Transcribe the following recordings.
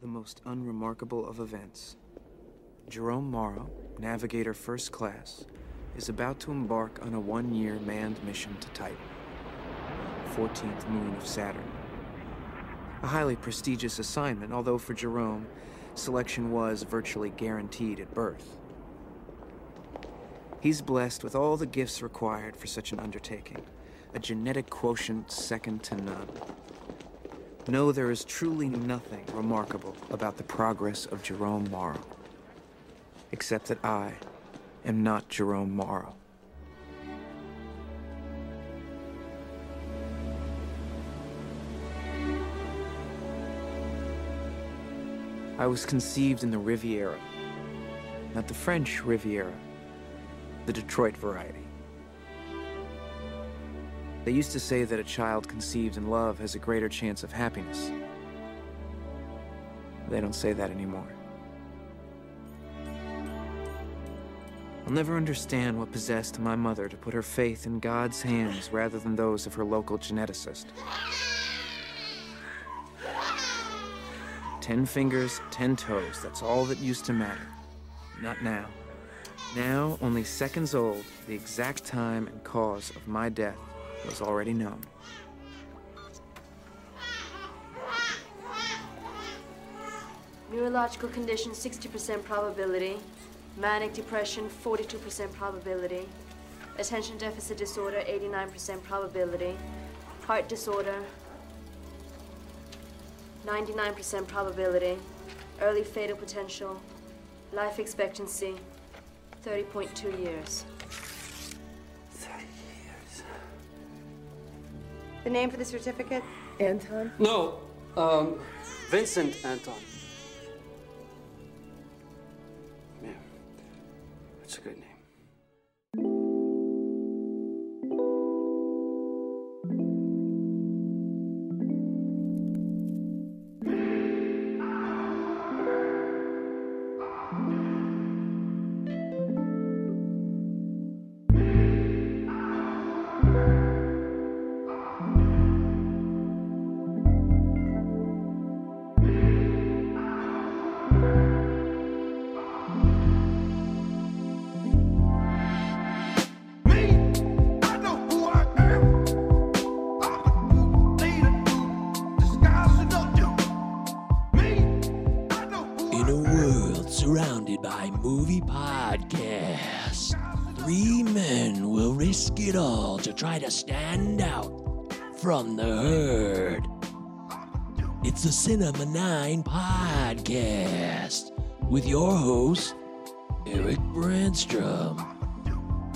the most unremarkable of events. Jerome Morrow, Navigator First Class, is about to embark on a one year manned mission to Titan, 14th moon of Saturn. A highly prestigious assignment, although for Jerome, selection was virtually guaranteed at birth. He's blessed with all the gifts required for such an undertaking, a genetic quotient second to none. No, there is truly nothing remarkable about the progress of Jerome Morrow, except that I am not Jerome Morrow. I was conceived in the Riviera, not the French Riviera, the Detroit variety. They used to say that a child conceived in love has a greater chance of happiness. They don't say that anymore. I'll never understand what possessed my mother to put her faith in God's hands rather than those of her local geneticist. Ten fingers, ten toes, that's all that used to matter. Not now. Now, only seconds old, the exact time and cause of my death was already known. Neurological condition, 60% probability. Manic depression, 42% probability. Attention deficit disorder, 89% probability. Heart disorder, 99% probability. Early fatal potential. Life expectancy, 30.2 years. The name for the certificate? Anton? No, um, Vincent Anton. World surrounded by movie podcasts, three men will risk it all to try to stand out from the herd. It's the Cinema 9 podcast with your hosts, Eric Brandstrom,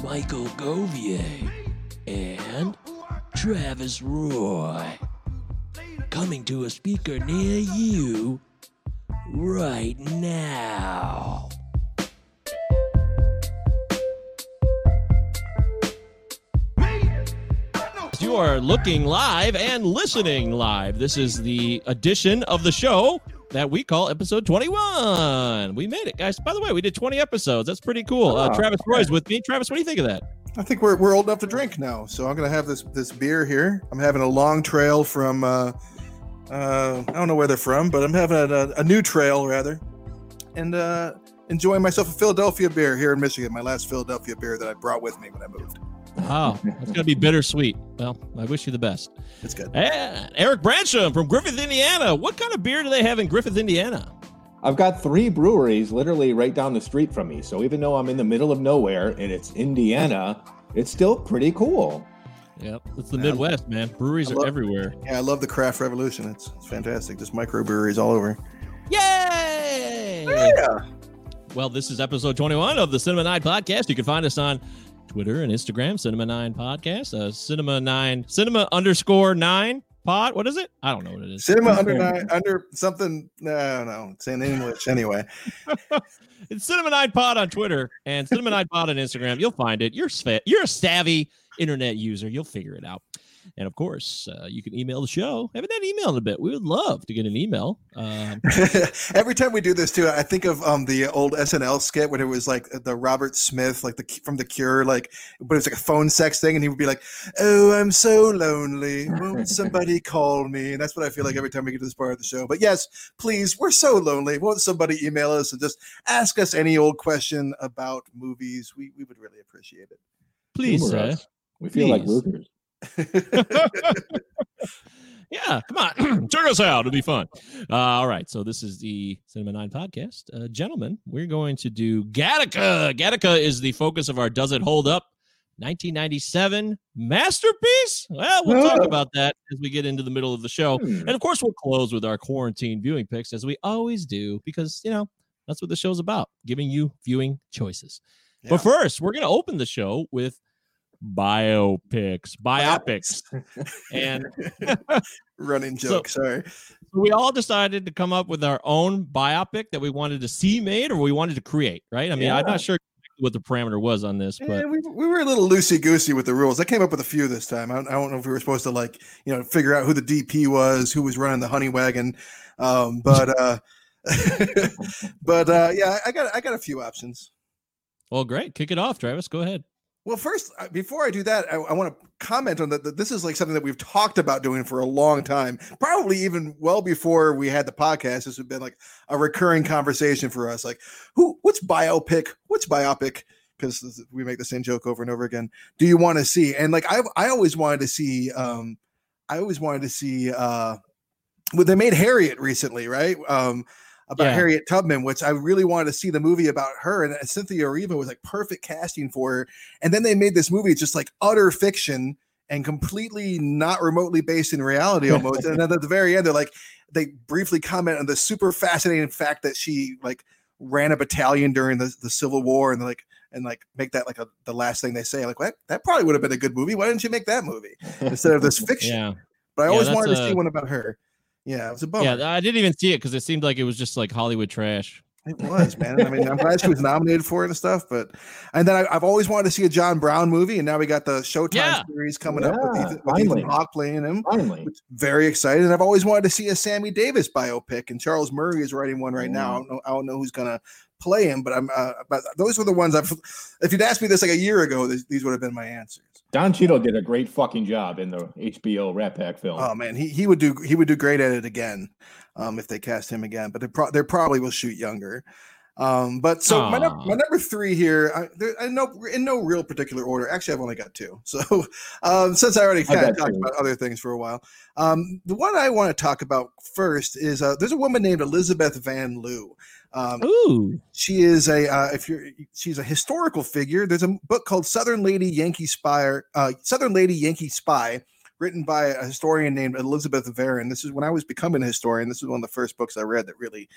Michael Govier, and Travis Roy. Coming to a speaker near you right now. You are looking live and listening live. This is the edition of the show that we call episode 21. We made it, guys. By the way, we did 20 episodes. That's pretty cool. Uh, Oh, Travis Roy's with me. Travis, what do you think of that? I think we're, we're old enough to drink now, so I'm gonna have this this beer here. I'm having a long trail from uh, uh, I don't know where they're from, but I'm having a, a, a new trail rather, and uh, enjoying myself a Philadelphia beer here in Michigan. My last Philadelphia beer that I brought with me when I moved. Oh, it's going to be bittersweet. Well, I wish you the best. It's good. And Eric Brancham from Griffith, Indiana. What kind of beer do they have in Griffith, Indiana? I've got three breweries literally right down the street from me. So even though I'm in the middle of nowhere and it's Indiana, it's still pretty cool. Yep, it's the. Midwest, man. Breweries I are everywhere. Yeah, I love the craft revolution. It's, it's fantastic. Just microbreweries all over. Yay! Yeah. Well, this is episode 21 of the Cinema 9 podcast. You can find us on Twitter and Instagram, Cinema 9 Podcast, uh, Cinema 9, Cinema underscore 9 pod. What is it? I don't know what it is. Cinema under nine, under something. No, I don't know. It's in English anyway. It's Cinema 9 Pod on Twitter and Cinema 9 Pod on Instagram. You'll find it. You're you're a savvy internet user. You'll figure it out. And of course, uh, you can email the show. Haven't had an email in a bit. We would love to get an email. Um, Every time we do this too, I think of um the old SNL skit when it was like the Robert Smith, like the from the Cure, like but it's like a phone sex thing, and he would be like, "Oh, I'm so lonely. Won't somebody call me?" And that's what I feel like every time we get to this part of the show. But yes, please, we're so lonely. Won't somebody email us and just ask us any old question about movies? We we would really appreciate it. please, Humor uh, us. We feel like please. losers. yeah, come on, check us out. It'll be fun. Uh, all right, so this is the Cinema Nine podcast, uh, gentlemen. We're going to do Gattaca. Gattaca is the focus of our Does It Hold Up 1997 masterpiece. Well, we'll talk Ah. about that as we get into the middle of the show, Hmm. and of course, we'll close with our quarantine viewing picks as we always do, because you know that's what the show's about, giving you viewing choices. Yeah. But first, we're going to open the show with biopics, biopics. and Running So- sorry. we all decided to come up with our own biopic that we wanted to see made or we wanted to create, right? I mean, I'm not sure what the parameter was on this, Yeah, but we, we were a little loosey goosey with the rules. I came up with a few this time. I don't, I don't know if we were supposed to like, you know, figure out who the DP was, who was running the honey wagon. Um, but uh, but uh, yeah, I got I got a few options. well, great. Kick it off, Travis. Go ahead. Well, first, uh, before I do that, I, I want to comment on that. This is like something that we've talked about doing for a long time, probably even well before we had the podcast. This has been like a recurring conversation for us. Like, who, what's biopic? What's biopic? Because we make the same joke over and over again. Do you want to see? And like, I, I always wanted to see. Um, I always wanted to see. Uh, well, they made Harriet recently, right? Um, about Yeah. Harriet Tubman, which I really wanted to see the movie about her, and uh, Cynthia Erivo was like perfect casting for her. And then they made this movie, just like utter fiction and completely not remotely based in reality almost. and then at the very end, they're like, they briefly comment on the super fascinating fact that she like ran a battalion during the, the Civil War, and they're like, and like make that like a, the last thing they say. Like, what? That probably would have been a good movie. Why didn't you make that movie instead of this fiction? Yeah. But I Yeah, always wanted to see one about her. Yeah, it was a bummer. Yeah, I didn't even see it because it seemed like it was just like Hollywood trash. It was, man. I mean, I'm glad she was nominated for it and stuff. But and then I, I've always wanted to see a John Brown movie, and now we got the Showtime Yeah. series coming up with Ethan, with Ethan finally. Hawke playing him. Finally. Very excited. And I've always wanted to see a Sammy Davis biopic, and Charles Murray is writing one right now. I don't know. I don't know who's gonna play him, but I'm. Uh, but those were the ones I've. If you'd asked me this like a year ago, these, these would have been my answers. Don Cheadle did a great fucking job in the HBO Rat Pack film. Oh man, he he would do he would do great at it again, um, if they cast him again. But they pro- they probably will shoot younger. Um, but so my, num- my number three here, I, there, I know in no real particular order. Actually, I've only got two. So um, since I already kind of talked about other things for a while, um, the one I want to talk about first is uh, there's a woman named Elizabeth Van Lew. Um, Ooh. she is a uh, if you're she's a historical figure. There's a book called Southern Lady Yankee Spy, uh, Southern Lady Yankee Spy, written by a historian named Elizabeth Varon. This is when I was becoming a historian. This is one of the first books I read that really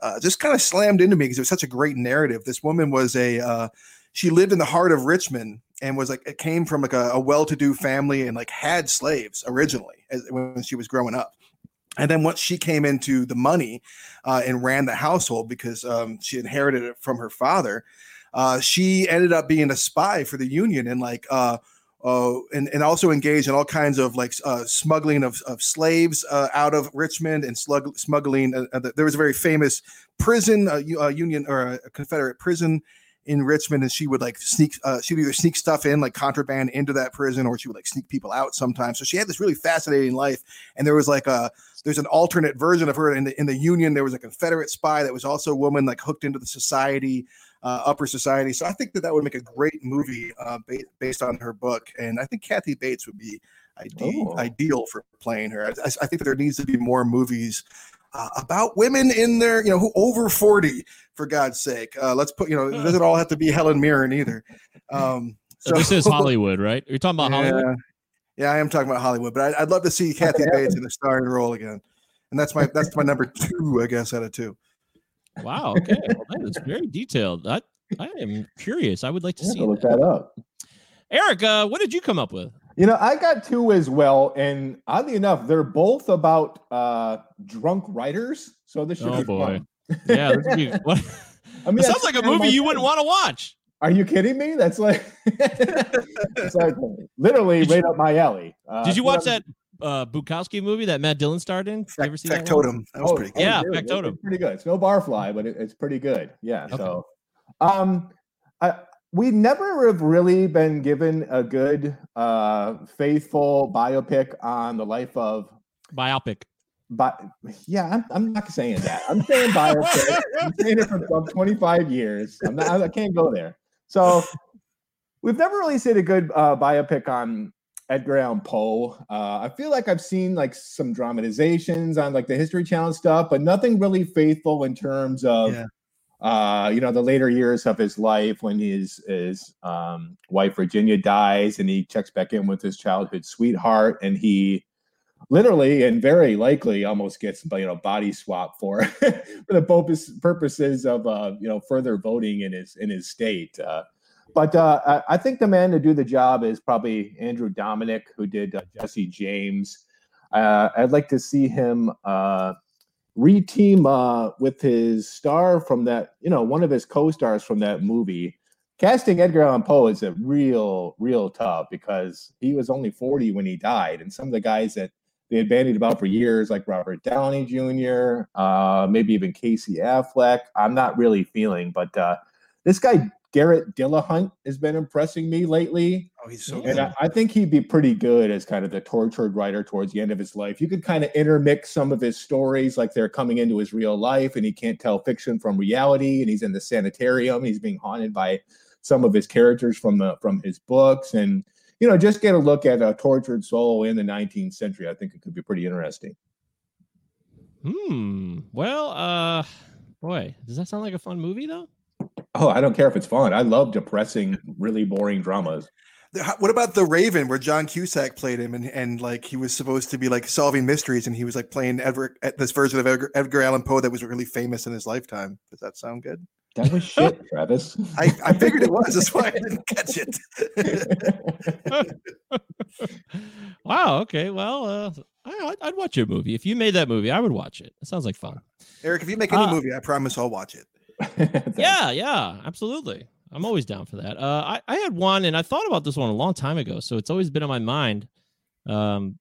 uh, just kind of slammed into me because it was such a great narrative. This woman was a uh, she lived in the heart of Richmond and was like it came from like a, a well-to-do family and like had slaves originally as, when she was growing up. And then once she came into the money uh, and ran the household because um, she inherited it from her father, uh, she ended up being a spy for the Union and like uh, uh, and, and also engaged in all kinds of like uh, smuggling of, of slaves uh, out of Richmond and slug- smuggling. Uh, there was a very famous prison, Union or a Confederate prison in Richmond, and she would like sneak. Uh, she would either sneak stuff in like contraband into that prison, or she would like sneak people out sometimes. So she had this really fascinating life. And there was like a there's an alternate version of her in the in the Union. There was a Confederate spy that was also a woman like hooked into the society uh, upper society. So I think that that would make a great movie uh, ba- based on her book, and I think Kathy Bates would be ide- Oh. ideal for playing her. I, I- I think that there needs to be more movies uh, about women in their, you know, who over forty, for God's sake. Uh, let's put, you know, it doesn't all have to be Helen Mirren either. Um, So this is Hollywood, right? You're talking about Hollywood? yeah, yeah, I am talking about Hollywood, but I, I'd love to see Kathy Bates in a starring role again. And that's my that's my number two, I guess, out of two. Wow. Okay. Well, that is very detailed. I, I am curious. I would like to I see to look that. that up. Eric, uh, what did you come up with? You know, I got two as well, and oddly enough, they're both about uh drunk writers. So this should Oh, be boy. fun. Yeah, this would be, what, I mean, it sounds like a movie you wouldn't want to watch. Are you kidding me? That's like, it's like literally Did right up my alley. Uh, Did you watch that uh, Bukowski movie that Matt Dillon starred in? Did you ever see that? one? Factotum. That was Oh, pretty oh, good. Yeah, dude, it's- Factotum. It's pretty good. It's no barfly, but it, it's pretty good. Yeah. Okay. So, um, I, we never have really been given a good, uh, faithful biopic on the life of. Biopic. But yeah, I'm, I'm not saying that. I'm saying biopic. I'm saying it for some 25 years. I'm not. I can't go there. So we've never really seen a good uh, biopic on Edgar Allan Poe. Uh, I feel like I've seen like some dramatizations on like the History Channel stuff, but nothing really faithful in terms of Yeah. Uh, you know the later years of his life when his his um, wife Virginia dies and he checks back in with his childhood sweetheart and he literally and very likely almost gets you know body swap for for the purpose, purposes of uh, you know further voting in his in his state. Uh, but uh, I, think the man to do the job is probably Andrew Dominik, who did uh, Jesse James. Uh, I'd like to see him uh, reteam uh, with his star from that, you know, one of his co-stars from that movie. Casting Edgar Allan Poe is a real, real tough because he was only 40 when he died, and some of the guys that they had bandied about for years, like Robert Downey Jr., uh, maybe even Casey Affleck, I'm not really feeling. But uh, this guy Garrett Dillahunt has been impressing me lately. Oh, he's so And good. I, I think he'd be pretty good as kind of the tortured writer towards the end of his life. You could kind of intermix some of his stories like they're coming into his real life and he can't tell fiction from reality and he's in the sanitarium. He's being haunted by some of his characters from the from his books and you know just get a look at a tortured soul in the 19th century. I think it could be pretty interesting. Hmm. Well, uh, boy, does that sound like a fun movie though? Oh, I don't care if it's fun. I love depressing, really boring dramas. The- how- What about the Raven, where John Cusack played him, and, and like he was supposed to be like solving mysteries, and he was like playing Edgar, this version of Edgar, Edgar Allan Poe that was really famous in his lifetime. Does that sound good? That was shit, Travis. I, I figured it was. That's why I didn't catch it. wow. Okay. Well, uh, I, I'd watch your movie if you made that movie. I would watch it. It sounds like fun. Eric, if you make any Uh, movie, I promise I'll watch it. Yeah, yeah, absolutely. I'm always down for that. Uh, I, I had one, and I thought about this one a long time ago, so it's always been on my mind. Um,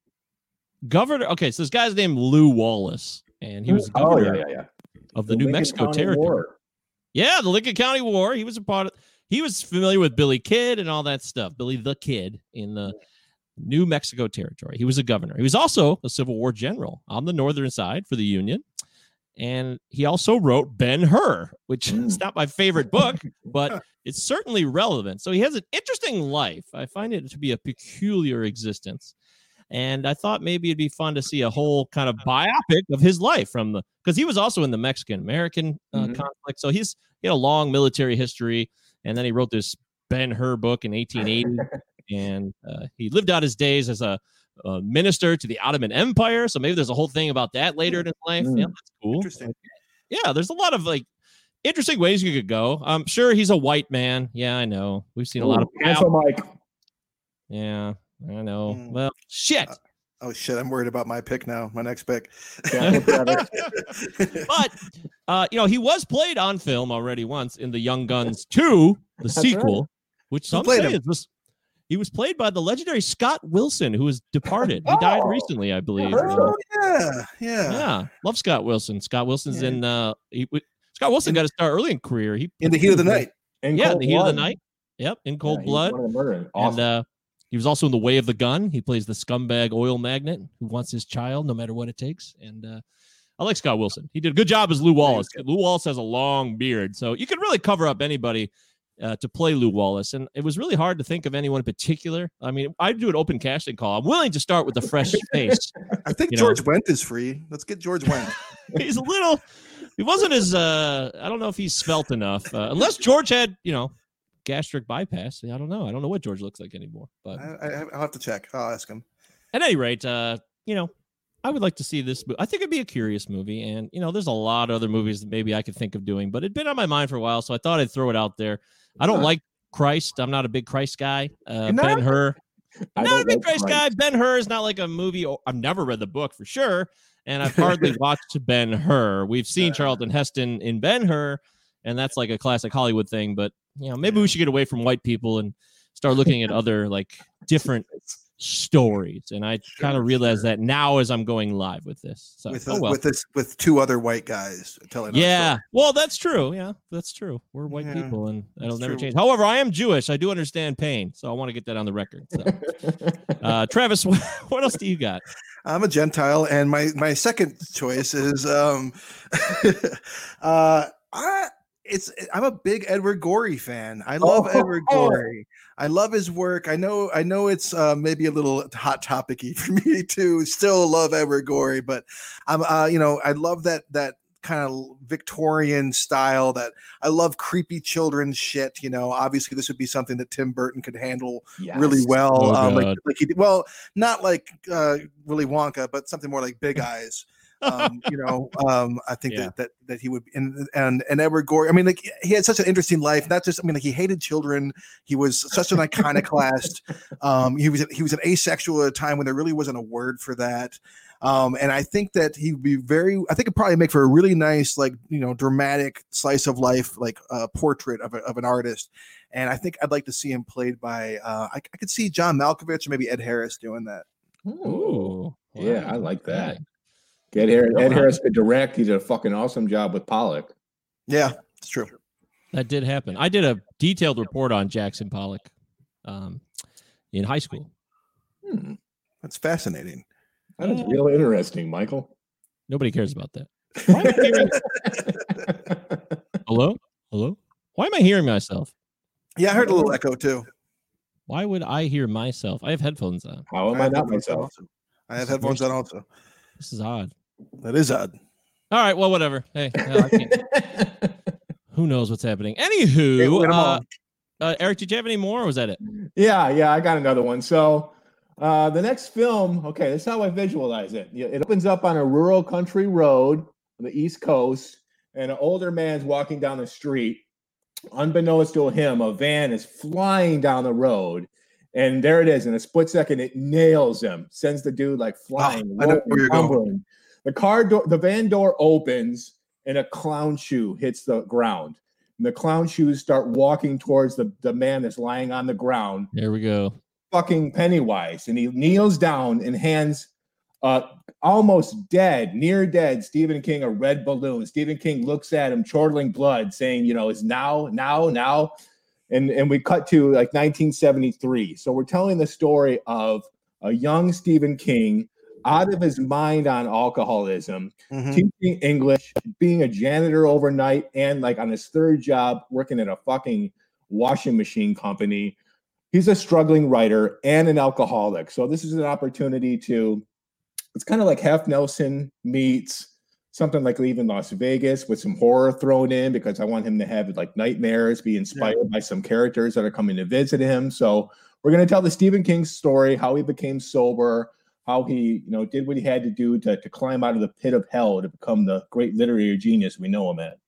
governor. Okay, so this guy's named Lew Wallace, and he was oh governor yeah, yeah, yeah. of the, The New Lincoln Mexico County Territory. War. Yeah, the Lincoln County War. He was a part of. He was familiar with Billy Kid and all that stuff. Billy the Kid in the New Mexico Territory. He was a governor. He was also a Civil War general on the northern side for the Union. And he also wrote Ben Hur, which is not my favorite book, but it's certainly relevant. So he has an interesting life. I find it to be a peculiar existence. And I thought maybe it'd be fun to see a whole kind of biopic of his life from the because he was also in the Mexican American uh, Mhm. conflict. So he's he had a long military history, and then he wrote this Ben Hur book in 1880, and uh, he lived out his days as a, a minister to the Ottoman Empire. So maybe there's a whole thing about that later in his life. Mm. Yeah, that's cool. Interesting. Yeah, there's a lot of like interesting ways you could go. I'm sure he's a white man. Yeah, I know. We've seen a lot of Ooh, cancel Mike. yeah, I know. Mm. Well, shit. Oh shit, I'm worried about my pick now. My next pick. Cancel but uh, you know, he was played on film already once in the Young Guns 2, the That's sequel, which some played say him? was he was played by the legendary Scott Wilson, who has departed. He died Oh, recently, I believe. heard Uh, yeah, yeah, yeah, love Scott Wilson. Scott Wilson's Yeah. in uh he, w- Scott Wilson got to start early in career. He In the heat of the night. In yeah, in Cold the heat of the Blood. night. Yep, in cold he's blood. one of the murdering. And uh, he was also in The Way of the Gun. He plays the scumbag oil magnate who wants his child no matter what it takes. And uh, I like Scott Wilson. He did a good job as Lew Wallace. Lew Wallace has a long beard, so you can really cover up anybody uh, to play Lew Wallace. And it was really hard to think of anyone in particular. I mean, I'd do an open casting call. I'm willing to start with a fresh face. I think You know. George Wendt is free. Let's get George Wendt. he's a little. He wasn't as. Uh, I don't know if he's svelte enough. Uh, unless George had, you know, gastric bypass. I don't know. I don't know what George looks like anymore. But I, I, I'll have to check. I'll ask him. at any rate, uh, you know, I would like to see this. mo- I think it'd be a curious movie, and you know, there's a lot of other movies that maybe I could think of doing, but it'd been on my mind for a while, so I thought I'd throw it out there. I don't like Christ. I'm not a big Christ guy. Uh, ben Hur, I not a big Christ Christ. guy. Ben Hur is not like a movie. or- I've never read the book for sure, and I've hardly watched Ben Hur. We've seen Charlton Heston in Ben Hur, and that's like a classic Hollywood thing. But you know, maybe we should get away from white people and start looking at other like different stories. And I kind of realize that now as I'm going live with this. So with, oh uh, well. with this with two other white guys telling. yeah. Well, that's true. Yeah, that's true. We're white Yeah, people and that'll never true. change. However, I am Jewish. I do understand pain. So I want to get that on the record. So. uh, Travis, what, what else do you got? I'm a Gentile, and my my second choice is um, uh, I it's I'm a big Edward Gorey fan. I love Oh. Edward Gorey. I love his work. I know I know it's uh, maybe a little hot topicy for me to still love Edward Gorey, but I'm uh, you know I love that that kind of Victorian style that I love creepy children shit. You know, obviously this would be something that Tim Burton could handle really well. Oh, um, like, like he well, not like uh, Willy Wonka, but something more like Big Eyes. Um, you know, um, I think Yeah. that, that that he would and and and Edward Gorey. I mean, like he had such an interesting life. Not just I mean, like he hated children. He was such an iconoclast. Um, he was he was an asexual at a time when there really wasn't a word for that. Um, and I think that he'd be very. I think it'd probably make for a really nice, like you know, dramatic slice of life, like uh, portrait of, a, of an artist. And I think I'd like to see him played by. Uh, I, I could see John Malkovich or maybe Ed Harris doing that. Ooh. Yeah, I like that. Okay. Ed, Harris, Go Ed. Harris could direct. He did a fucking awesome job with Pollock. Yeah, it's true. That did happen. I did a detailed report on Jackson Pollock um, in high school. Hmm. That's fascinating. That is real interesting, Michael. Nobody cares about that. Why am I hearing- Hello? Hello? Why am I hearing myself? Yeah, I heard a little echo too. Why would I hear myself? I have headphones on. How am I have not myself? also. I have headphones on also. This is odd. That is odd. All right, well, whatever. Hey, hell, who knows what's happening? Anywho, uh, uh, Eric, did you have any more, or was that it? yeah, yeah, I got another one. So uh, the next film, okay, that's how I visualize it. It opens up on a rural country road on the East Coast, and an older man's walking down the street. Unbeknownst to him, a van is flying down the road. And there it is. In a split second, it nails him, sends the dude like flying. I know rolling, where you're going. tumbling. The car door, the van door opens, and a clown shoe hits the ground. And the clown shoes start walking towards the, the man that's lying on the ground, There we go. fucking Pennywise. And he kneels down and hands uh almost dead, near dead Stephen King a red balloon. Stephen King looks at him, chortling blood, saying, you know, is now, now, now. And and we cut to like 1973. So we're telling the story of a young Stephen King out of his mind on alcoholism, Mhm. teaching English, being a janitor overnight, and like on his third job, working at a fucking washing machine company. He's a struggling writer and an alcoholic. So this is an opportunity to, it's kind of like Half Nelson meets something like Leaving Las Vegas with some horror thrown in because I want him to have like nightmares, be inspired by some characters that are coming to visit him. So we're going to tell the Stephen King story, how he became sober, how he, you know, did what he had to do to, to climb out of the pit of hell to become the great literary genius we know him at.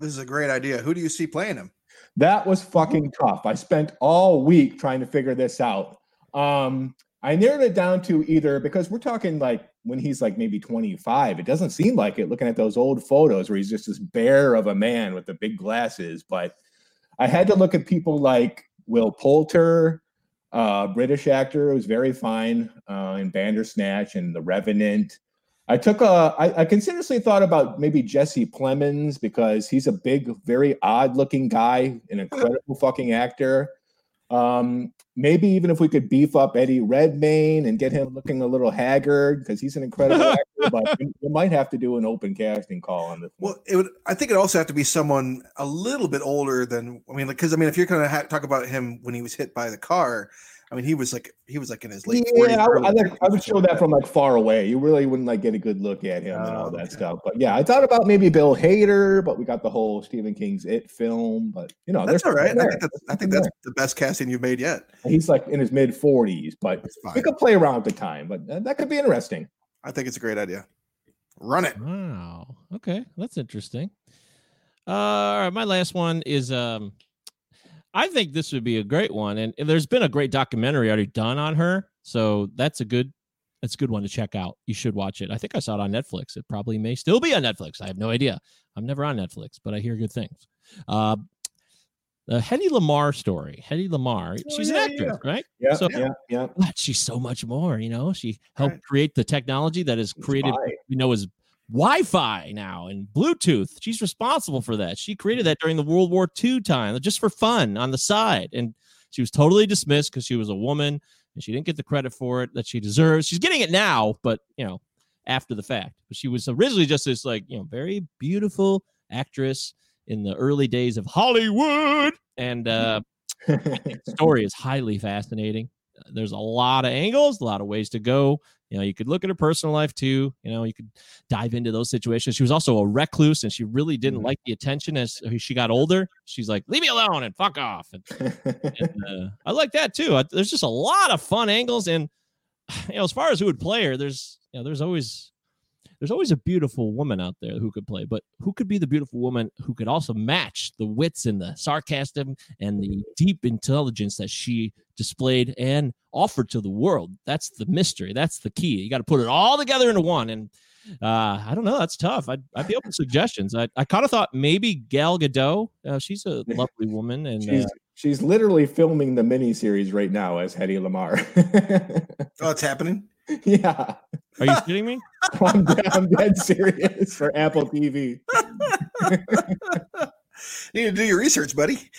This is a great idea. Who do you see playing him? That was fucking tough. I spent all week trying to figure this out. Um, I narrowed it down to either because we're talking like when he's like maybe 25. It doesn't seem like it looking at those old photos where he's just this bear of a man with the big glasses. But I had to look at people like Will Poulter, uh, British actor who's very fine uh, in Bandersnatch and The Revenant. I took a, I, I considerously thought about maybe Jesse Plemons because he's a big, very odd looking guy, an incredible fucking actor. Um, maybe even if we could beef up Eddie Redmayne and get him looking a little haggard because he's an incredible actor, but you, you might have to do an open casting call on this. one. Well, it would. I think it also have to be someone a little bit older than. I mean, because I mean, if you're going to ha- talk about him when he was hit by the car, I mean, he was like he was like in his late. 40s, yeah, I, I, like, I would show that from like far away. You really wouldn't like get a good look at him and all Oh, that okay. stuff. But yeah, I thought about maybe Bill Hader, but we got the whole Stephen King's It film. But you know, That's all right. I think that's I think that's the best casting you've made yet. something he's like in his mid 40s, but we could play around with the time. But that, that could be interesting. I think it's a great idea. Run it. Wow. Okay, that's interesting. Uh, all right, my last one is um, I think this would be a great one, and, and there's been a great documentary already done on her, so that's a good that's a good one to check out. You should watch it. I think I saw it on Netflix. It probably may still be on Netflix. I have no idea. I'm never on Netflix, but I hear good things. Uh, the Hedy Lamarr story. Hedy Lamarr, Oh, she's yeah, an actress, right? Yeah, So- yeah, yeah. But she's so much more. You know, she helped Right. create the technology that is created. You know as Wi-Fi now and Bluetooth. She's responsible for that. She created that during the World War II time, just for fun on the side, and she was totally dismissed because she was a woman and she didn't get the credit for it that she deserves. She's getting it now, but you know, after the fact. But she was originally just this like you know very beautiful actress in the early days of Hollywood, and uh, the story is highly fascinating. There's a lot of angles, a lot of ways to go. You know, you could look at her personal life too. You know, you could dive into those situations. She was also a recluse, and she really didn't Mhm. like the attention as she got older. She's like, "Leave me alone and fuck off." And, and, uh, I like that too. I, there's just a lot of fun angles, and you know, as far as who would play her, there's you know, there's always there's always a beautiful woman out there who could play, but who could be the beautiful woman who could also match the wits and the sarcasm and the deep intelligence that she displayed and offered to the world? That's the mystery. That's the key. You got to put it all together into one. And uh, I don't know. That's tough. I'd, I'd be open to suggestions. I, I kind of thought maybe Gal Gadot. Uh, she's a lovely woman, and she's uh, she's literally filming the miniseries right now as Hedy Lamarr. Oh, it's happening. yeah, are you kidding me? I'm, dead- I'm dead serious for Apple TV. You need to do your research, buddy.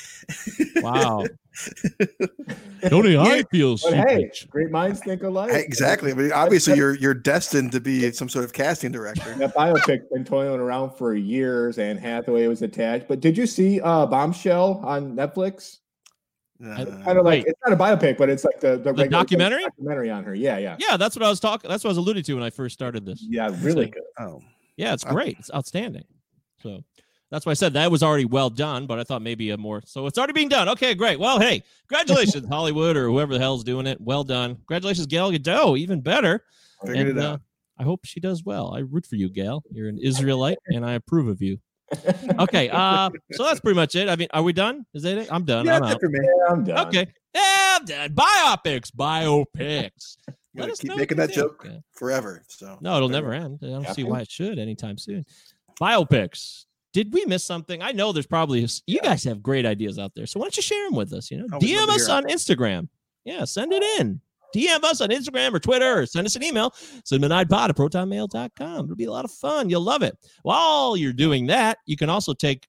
Wow. Only I feel But hey, great minds think alike. Exactly. I mean, obviously, you're you're destined to be some sort of casting director. That biopic's been toiling around for years, and Hathaway was attached. But did you see uh, Bombshell on Netflix? Uh, Kind of like Wait. it's not a biopic, but it's like the the, regular documentary? documentary on her. Yeah, yeah, Yeah, that's what I was talking. That's what I was alluding to when I first started this. yeah. Really like- good. oh, Yeah, it's Uh, great. It's outstanding. So that's why I said that was already well done, but I thought maybe a more. So it's already being done. Okay, great. Well, hey, congratulations, Hollywood or whoever the hell's doing it. Well done. Congratulations, Gal Gadot. Even better. figured And it uh. I hope she does well. I root for you, Gal. You're an Israelite, and I approve of you. Okay, uh, so that's pretty much it. I mean, are we done? Is that it? I'm done. Yeah, I'm out. it for me. Yeah, I'm done. Okay. Yeah, I'm done. Biopics, biopics. I'm Let gonna us keep know making that you joke think. forever. So No, it'll there never end. I don't Yeah. see why it should anytime soon. Biopics. Did we miss something? I know there's probably you guys have great ideas out there. So why don't you share them with us? You know, DM us on Instagram. Yeah, send it in. DM us on Instagram or Twitter or send us an email. Cinema9pod at protonmail.com. It'll be a lot of fun. You'll love it. While you're doing that, you can also take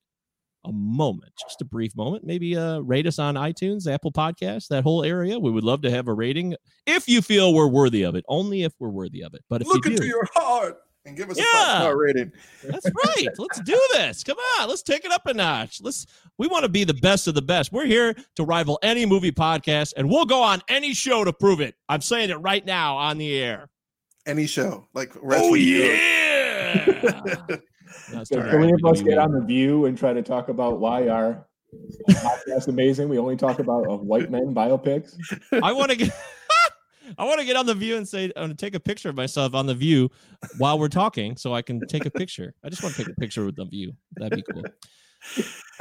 a moment, just a brief moment, maybe uh, rate us on iTunes, Apple Podcasts, that whole area. We would love to have a rating if you feel we're worthy of it. Only if we're worthy of it. But if you Look you into do, your heart and give us a Yeah. five star rating. that's right. Let's do this. Come on, let's take it up a notch. Let's. We want to be the best of the best. We're here to rival any movie podcast, and we'll go on any show to prove it. I'm saying it right now on the air. Any show like Oh wrestling. yeah! Now it's So time can we of us get on the View and try to talk about why our podcast is amazing? We only talk about uh, white men biopics. I want to get. I want to get on the view and say I'm going to take a picture of myself on the view while we're talking, so I can take a picture. I just want to take a picture with the view. That'd be cool.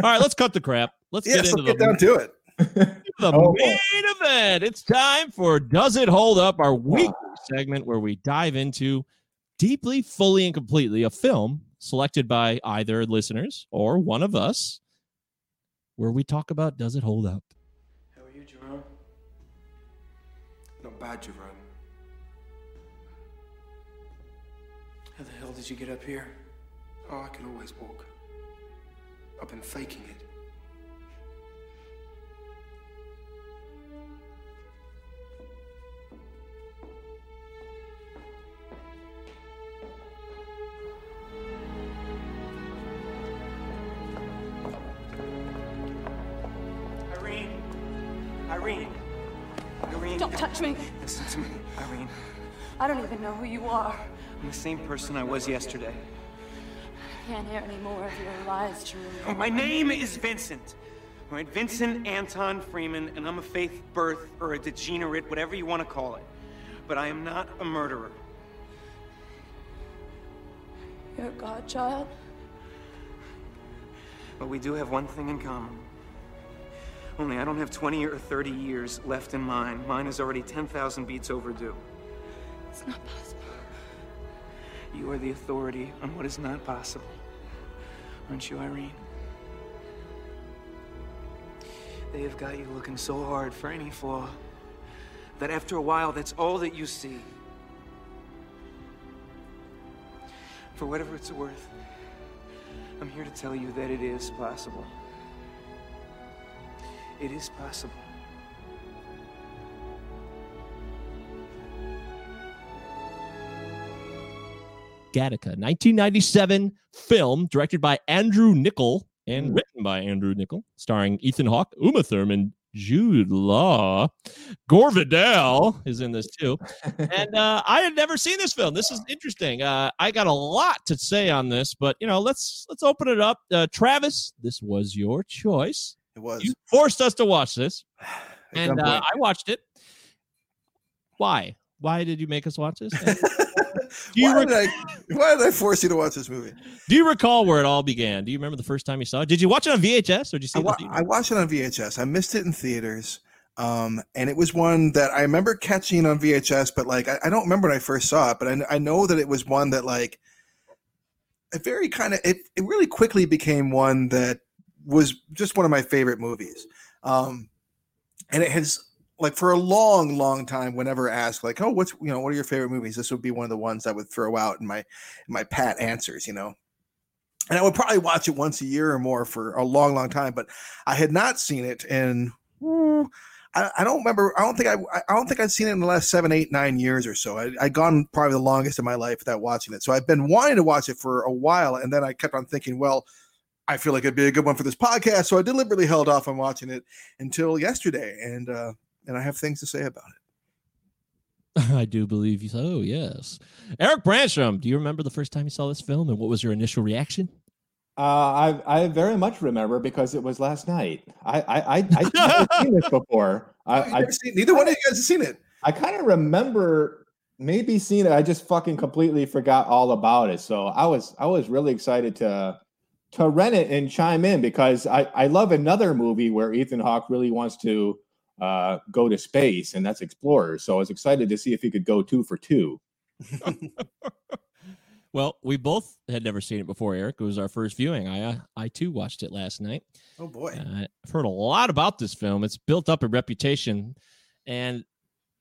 All right, let's cut the crap. Let's get into let's the get down to it. the Oh. main event. It's time for Does It Hold Up, our weekly segment where we dive into deeply, fully, and completely a film selected by either listeners or one of us, where we talk about Does It Hold Up? Bad, Jerome. How the hell did you get up here? Oh, I can always walk. I've been faking it. Touch me. Listen to me, Irene. I don't even know who you are. I'm the same person I was yesterday. I can't hear any more of your lies, Jerome. Oh, my name is Vincent. All right, Vincent Anton Freeman, and I'm a faith birth or a degenerate, whatever you want to call it. But I am not a murderer. You're a godchild. But we do have one thing in common. Only I don't have 20 or 30 years left in mine. Mine is already 10,000 beats overdue. It's not possible. You are the authority on what is not possible. Aren't you, Irene? They have got you looking so hard for any flaw that after a while, that's all that you see. For whatever it's worth, I'm here to tell you that it is possible. It is possible. Gattaca, 1997 film directed by Andrew Niccol and written by Andrew Niccol, starring Ethan Hawke, Uma Thurman, Jude Law, Gore Vidal is in this too. And uh, I had never seen this film. This is interesting. Uh, I got a lot to say on this, but you know, let's let's open it up. Uh, Travis, this was your choice. It was. You forced us to watch this, and uh, I watched it. Why? Why did you make us watch this? Do, you Why rec- did, I, why did I force you to watch this movie? do you recall where it all began? Do you remember the first time you saw it? Did you watch it on VHS or did you see I, it? wa- the? I watched it on VHS. I missed it in theaters. Um, and it was one that I remember catching on VHS, but like I, I don't remember when I first saw it, but I, I know that it was one that like it very kind of it, it really quickly became one that was just one of my favorite movies. Um, and it has like for a long, long time, whenever asked, like, oh, what's you know, what are your favorite movies? This would be one of the ones I would throw out in my in my pat answers, you know. And I would probably watch it once a year or more for a long, long time, but I had not seen it in I, I don't remember. I don't think I I don't think I'd seen it in the last seven, eight, nine years or so. I, I'd gone probably the longest of my life without watching it. So I've been wanting to watch it for a while, and then I kept on thinking, well, I feel like it'd be a good one for this podcast, so I deliberately held off on watching it until yesterday, and uh, and I have things to say about it. I do believe you. So yes, Eric Branstrom. Do you remember the first time you saw this film and what was your initial reaction? Uh, I I very much remember because it was last night. I I I I've never seen this before. I, You've I seen- neither one of you guys have seen it. I kind of remember maybe seeing it. I just fucking completely forgot all about it. So I was I was really excited to to rent it and chime in because I I love another movie where Ethan Hawke really wants to uh, go to space, and that's Explorers. So I was excited to see if he could go two for two. Well, we both had never seen it before, Eric. It was our first viewing. I uh, I too watched it last night. Oh boy, Uh, I've heard a lot about this film. It's built up a reputation, and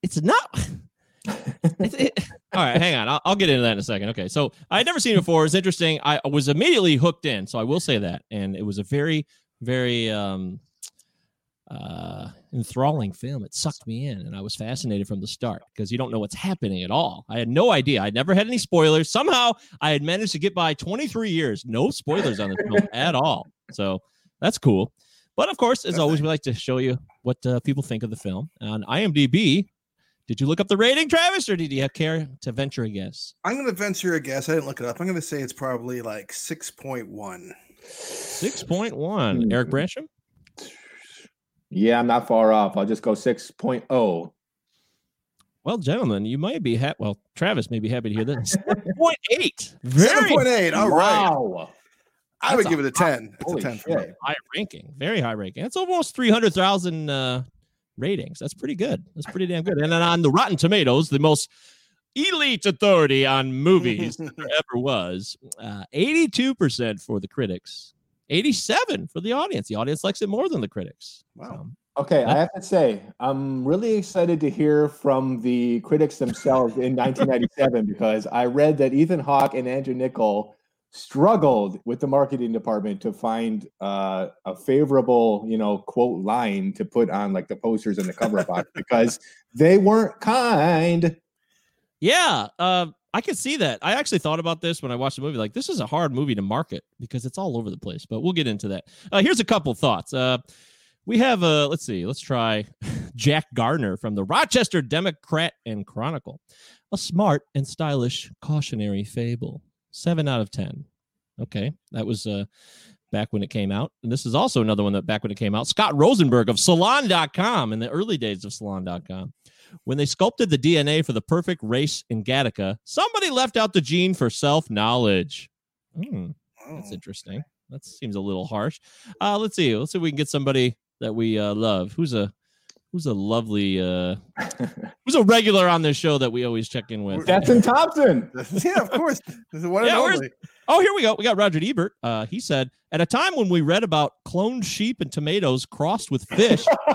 it's not. all right, hang on. I'll, I'll get into that in a second. Okay, so I had never seen it before. It's interesting. I was immediately hooked in, so I will say that, and it was a very, very um, uh, enthralling film. It sucked me in, and I was fascinated from the start because you don't know what's happening at all. I had no idea. I'd never had any spoilers. Somehow, I had managed to get by 23 years, no spoilers on this film at all. So that's cool. But of course, as always, we like to show you what uh, people think of the film on IMDb. Did you look up the rating, Travis, or did you have care to venture a guess? I'm going to venture a guess. I didn't look it up. I'm going to say it's probably like six point one. Six point one. Eric Bransham. Yeah, I'm not far off. I'll just go oh. 6.0. Well, gentlemen, you might be happy. Well, Travis may be happy to hear this. Seven point eight. Very point eight. All right. Wow. I would give it a ten. It's a Holy ten for me. high ranking. Very high ranking. That's almost three hundred thousand uh, ratings. That's pretty good. That's pretty damn good. And then on the Rotten Tomatoes, the most elite authority on movies there ever was, uh, eighty-two percent for the critics, eighty-seven for the audience. The audience likes it more than the critics. Wow. So, Okay, I have to say, I'm really excited to hear from the critics themselves in 1997 because I read that Ethan Hawke and Andrew Niccol struggled with the marketing department to find uh, a favorable, you know, quote line to put on like the posters and the cover box because they weren't kind. Yeah, uh, I could see that. I actually thought about this when I watched the movie. Like, this is a hard movie to market because it's all over the place. But we'll get into that. Uh, here's a couple thoughts. Uh, we have uh, let's see, let's try Jack Gardner from the Rochester Democrat and Chronicle. A smart and stylish cautionary fable. Seven out of ten. Okay, that was uh, back when it came out. And this is also another one that back when it came out. Scott Rosenberg of Salon.com in the early days of Salon.com. When they sculpted the DNA for the perfect race in Gattaca, somebody left out the gene for self knowledge. Hmm, that's Oh. interesting. That seems a little harsh. Uh, let's see. Let's see if we can get somebody that we uh, love. Who's a who's a lovely uh who's a regular on this show that we always check in with. Desson Thomson. yeah, of course. The one Yeah, where's- only. Oh, here we go. We got Roger Ebert. Uh, he said, at a time when we read about cloned sheep and tomatoes crossed with fish,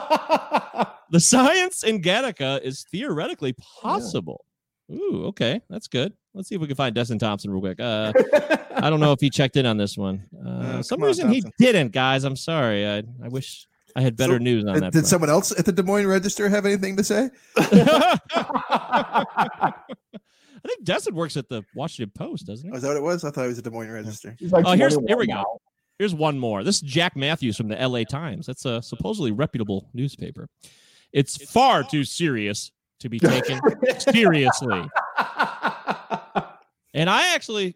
the science in Gattaca is theoretically possible. Ooh, okay, that's good. Let's see if we can find Desson Thomson real quick. Uh, I don't know if he checked in on this one. Uh, Uh, some on, reason he didn't, guys. I'm sorry. I, I wish I had better So, news on that. did front. someone else at the Des Moines Register have anything to say? I think Desson works at the Washington Post, doesn't he? Was that what it was? I thought it was a Des Moines Register. Like Oh, here's here we now. go. Here's one more. This is Jack Matthews from the LA Times. That's a supposedly reputable newspaper. It's far too serious to be taken seriously. And I actually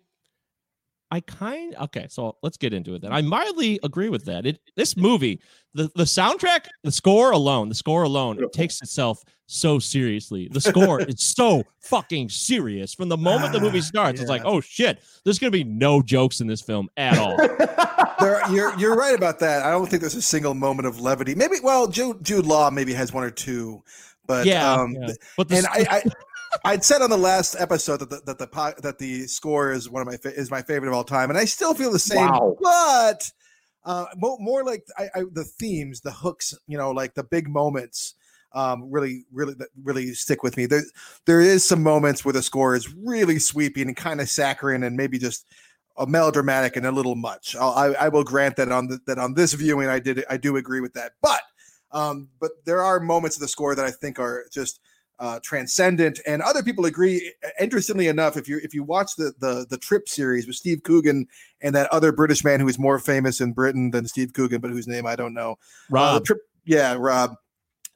I kind okay, so let's get into it then. I mildly agree with that. It this movie, the the soundtrack, the score alone, the score alone, it takes itself so seriously. The score is so fucking serious. From the moment the movie Ah, starts, it's like, oh shit, there's gonna be no jokes in this film at all. There, you're you're right about that. I don't think there's a single moment of levity. Maybe well, Jude, Jude Law maybe has one or two, but yeah, um, yeah. but the and I, I I'd said on the last episode that the, that the po- that the score is one of my fa- is my favorite of all time, and I still feel the same. Wow. But uh, more, more like I, I, the themes, the hooks, you know, like the big moments, um, really, really, really stick with me. There, there is some moments where the score is really sweeping and kind of saccharine, and maybe just a melodramatic and a little much. I'll, I, I will grant that on the, that on this viewing, I did I do agree with that. But um, but there are moments of the score that I think are just uh, transcendent, and other people agree. Interestingly enough, if you if you watch the the the Trip series with Steve Coogan and that other British man who is more famous in Britain than Steve Coogan, but whose name I don't know, uh, Rob, Trip, yeah, Rob.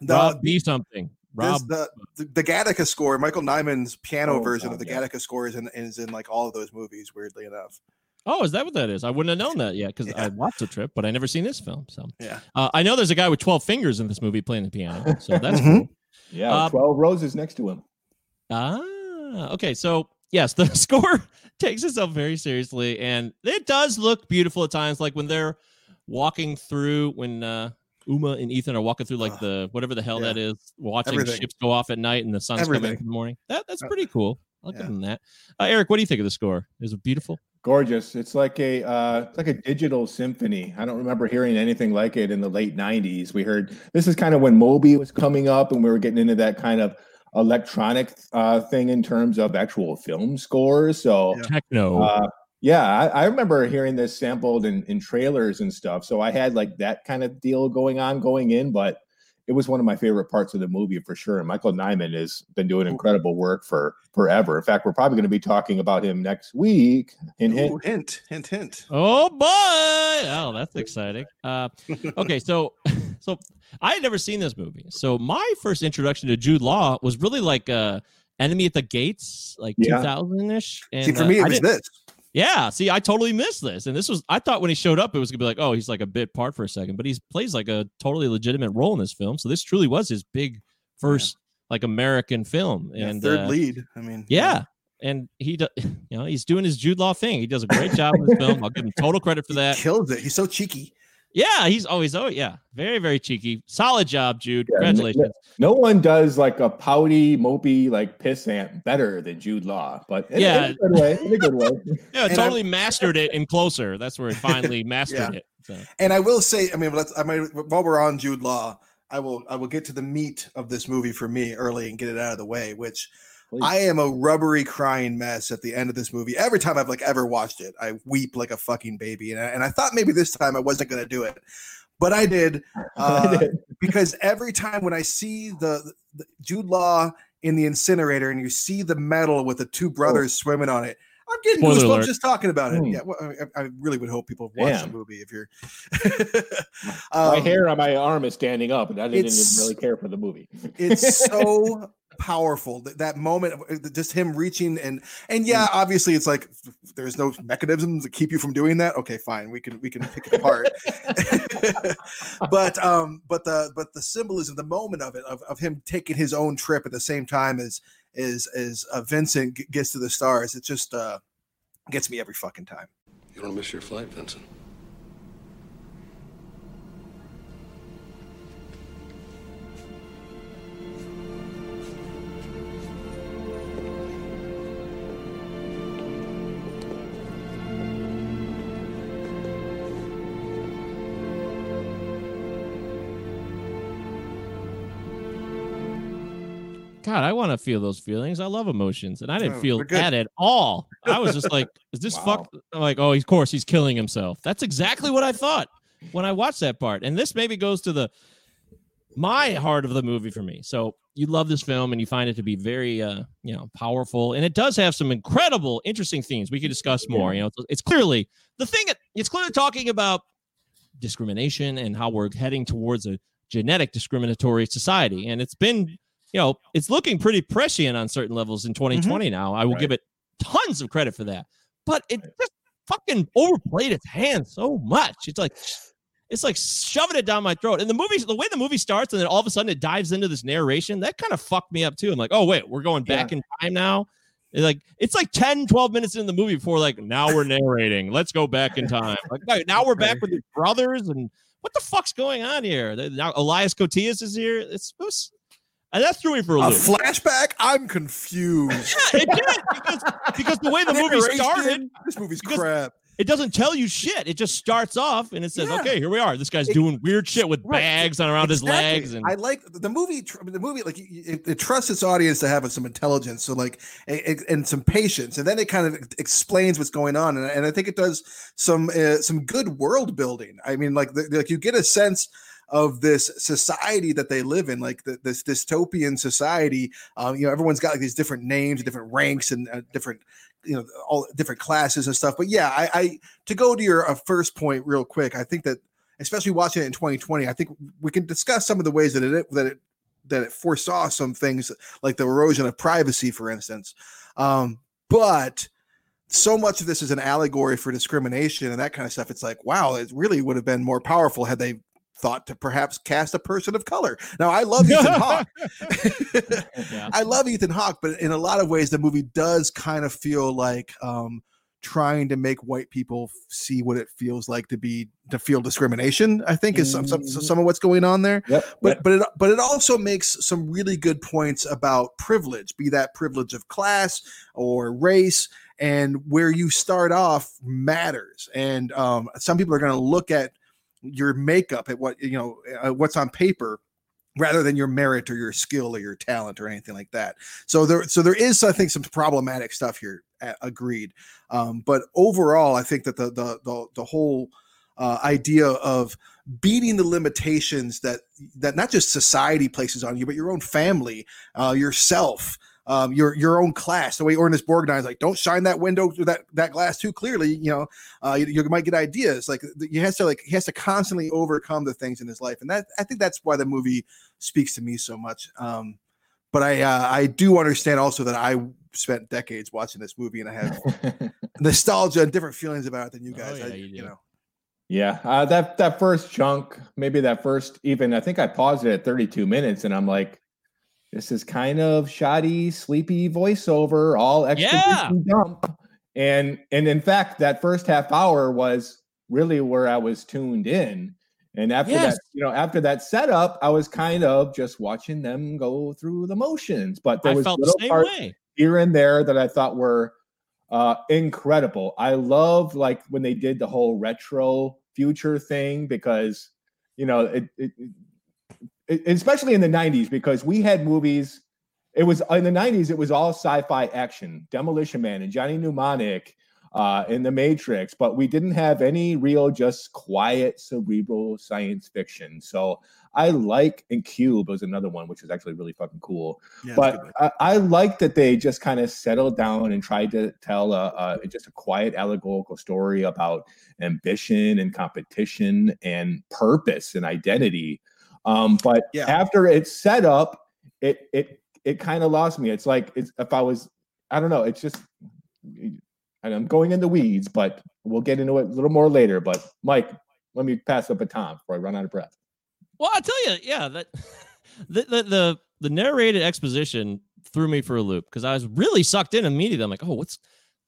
The, Rob, be something. Rob, the, the the Gattaca score, Michael Nyman's piano Oh, version God, of the yeah. Gattaca score is in, is in like all of those movies. Weirdly enough, Oh, is that what that is? I wouldn't have known that yet because Yeah. I watched the trip, but I never seen this film. So yeah. uh, I know there's a guy with 12 fingers in this movie playing the piano. So that's Mhm. cool. Yeah, Uh, 12 roses next to him. Ah, okay. So yes, the score takes itself very seriously, and it does look beautiful at times, like when they're walking through when uh Uma and Ethan are walking through like the whatever the hell Yeah. that is, watching Everything. ships go off at night and the sun's coming in in the morning. That that's Uh, pretty cool. I'll give yeah. them that. Uh, Eric, what do you think of the score? Is it beautiful? Gorgeous. It's like a uh, it's like a digital symphony. I don't remember hearing anything like it in the late 90s. We heard this is kind of when Moby was coming up and we were getting into that kind of electronic uh, thing in terms of actual film scores. So Yeah. Techno. uh, yeah, I, I remember hearing this sampled in, in trailers and stuff. So I had like that kind of deal going on going in, but it was one of my favorite parts of the movie for sure. And Michael Nyman has been doing incredible work for forever. In fact, we're probably going to be talking about him next week. Hint, hint. Ooh, hint, hint, hint. Oh boy! Oh, that's exciting. Uh, okay, so so I had never seen this movie. So my first introduction to Jude Law was really like uh, Enemy at the Gates, like Yeah. 2000 ish. And See, for uh, me, it I was this. Yeah, see, I totally missed this, and this was I thought when he showed up, it was gonna be like, oh, he's like a bit part for a second, but he plays like a totally legitimate role in this film. So this truly was his big first like American film, Yeah, and third uh, lead. I mean, yeah. And he, do, you know, he's doing his Jude Law thing. He does a great job in this film. I'll give him total credit for he that. kills it. He's so cheeky. Yeah, he's always, oh yeah, very, very cheeky. Solid job, Jude. Yeah, Congratulations. No one does like a pouty, mopey, like pissant better than Jude Law, but in, Yeah. in a good way. In a good way. Yeah, And totally mastered it in Closer. That's where he finally mastered Yeah. it. So. And I will say, I mean, let's. I mean, while we're on Jude Law, I will. I will get to the meat of this movie for me early and get it out of the way. Which Please. I am a rubbery crying mess at the end of this movie. Every time I've like ever watched it, I weep like a fucking baby. And I, and I thought maybe this time I wasn't going to do it, but I did. Uh, because every time when I see the, the Jude Law in the incinerator and you see the metal with the two brothers swimming on it, I'm getting Spoiler goosebumps alert. just talking about it. Hmm. Yeah, well, I, I really would hope people watch Damn. the movie if you're. my Um, hair on my arm is standing up, and I didn't even really care for the movie. it's so powerful that, that moment of uh, just him reaching and and yeah obviously it's like there's no mechanisms to keep you from doing that okay fine we can we can pick it apart but um but the but the symbolism the moment of it of, of him taking his own trip at the same time as as is uh, vincent gets to the stars it just uh gets me every fucking time You don't miss your flight, Vincent. God, I want to feel those feelings. I love emotions, and I didn't Oh, feel that at all. I was just like, "Is this Wow. fuck?" I'm like, "Oh, of course he's killing himself." That's exactly what I thought when I watched that part. And this maybe goes to the my heart of the movie for me. So you love this film and you find it to be very, uh, you know, powerful, and it does have some incredible, interesting themes we could discuss more. You know, it's, it's clearly the thing. It's clearly talking about discrimination and how we're heading towards a genetic discriminatory society, and it's been you know, it's looking pretty prescient on certain levels in mm-hmm. 2020 now. I will give it tons of credit for that. But it just fucking overplayed its hand so much. It's like it's like shoving it down my throat. And the movie, the way the movie starts, and then all of a sudden it dives into this narration, that kind of fucked me up too. I'm like, oh wait, we're going back in time now. It's like it's like 10, 12 minutes in the movie before like now we're narrating. Let's go back in time. Like no, now we're back with his brothers and what the fuck's going on here? Now Elias Koteas is here. It's supposed and that threw me for a A loop. flashback? I'm confused. yeah, it did because because the way the movie started, This movie's crap. It doesn't tell you shit. It just starts off and it says, Yeah. "Okay, here we are. This guy's It- doing weird shit with Right. bags on around his legs." And I like the movie. The movie, like it, it trusts its audience to have some intelligence, so like and some patience, and then it kind of explains what's going on, and, and I think it does some uh, some good world building. I mean, like the, like you get a sense of this society that they live in, like the, this dystopian society. Um, you know, everyone's got like these different names, different ranks, and uh, different you know all different classes and stuff. But yeah, I, I to go to your uh, first point real quick, I think that especially watching it in 2020, I think we can discuss some of the ways that it that it that it foresaw some things like the erosion of privacy, for instance. Um, but so much of this is an allegory for discrimination and that kind of stuff. It's like, wow, it really would have been more powerful had they thought to perhaps cast a person of color. Now, I love Ethan Hawke. yeah. I love Ethan Hawke, but in a lot of ways, the movie does kind of feel like um, trying to make white people see what it feels like to be to feel discrimination. I think is some some, some of what's going on there. Yep. But but it but it also makes some really good points about privilege, be that privilege of class or race, and where you start off matters. And um, some people are going to look at your makeup at what you know uh, what's on paper rather than your merit or your skill or your talent or anything like that. So there, so there is, I think, some problematic stuff here. Agreed. Um, but overall, I think that the the the, the whole uh, idea of beating the limitations that that not just society places on you, but your own family, uh, yourself. Um, your your own class, the way Ernest Borgnine is like, don't shine that window that that glass too clearly. You know, uh, you, you might get ideas. Like he has to like he has to constantly overcome the things in his life, and that I think that's why the movie speaks to me so much. Um, but I uh, I do understand also that I spent decades watching this movie and I have nostalgia and different feelings about it than you Oh, guys. yeah, I, you you know, Yeah, uh, that that first chunk, maybe that first even I think I paused it at 32 minutes, and I'm like, this is kind of shoddy, sleepy voiceover, all exposition dump. And and in fact, that first half hour was really where I was tuned in. And after Yes. that, you know, after that setup, I was kind of just watching them go through the motions. But there I was felt the little same parts way. here and there that I thought were uh, incredible. I love like when they did the whole retro future thing because you know it, it, it especially in the 90s because we had movies it was in the 90s it was all sci-fi action demolition man and johnny mnemonic uh, in the matrix but we didn't have any real just quiet cerebral science fiction. So i like and cube was another one which was actually really fucking cool. Yeah, but I, I like that they just kind of settled down and tried to tell a, a just a quiet allegorical story about ambition and competition and purpose and identity. Um, but Yeah. after it's set up, it it it kind of lost me. It's like it's if I was, I don't know. It's just, and I'm going in the weeds, but we'll get into it a little more later. But Mike, let me pass the baton before I run out of breath. Well, I tell you, yeah, that the the the, the narrated exposition threw me for a loop because I was really sucked in immediately. I'm like, oh, what's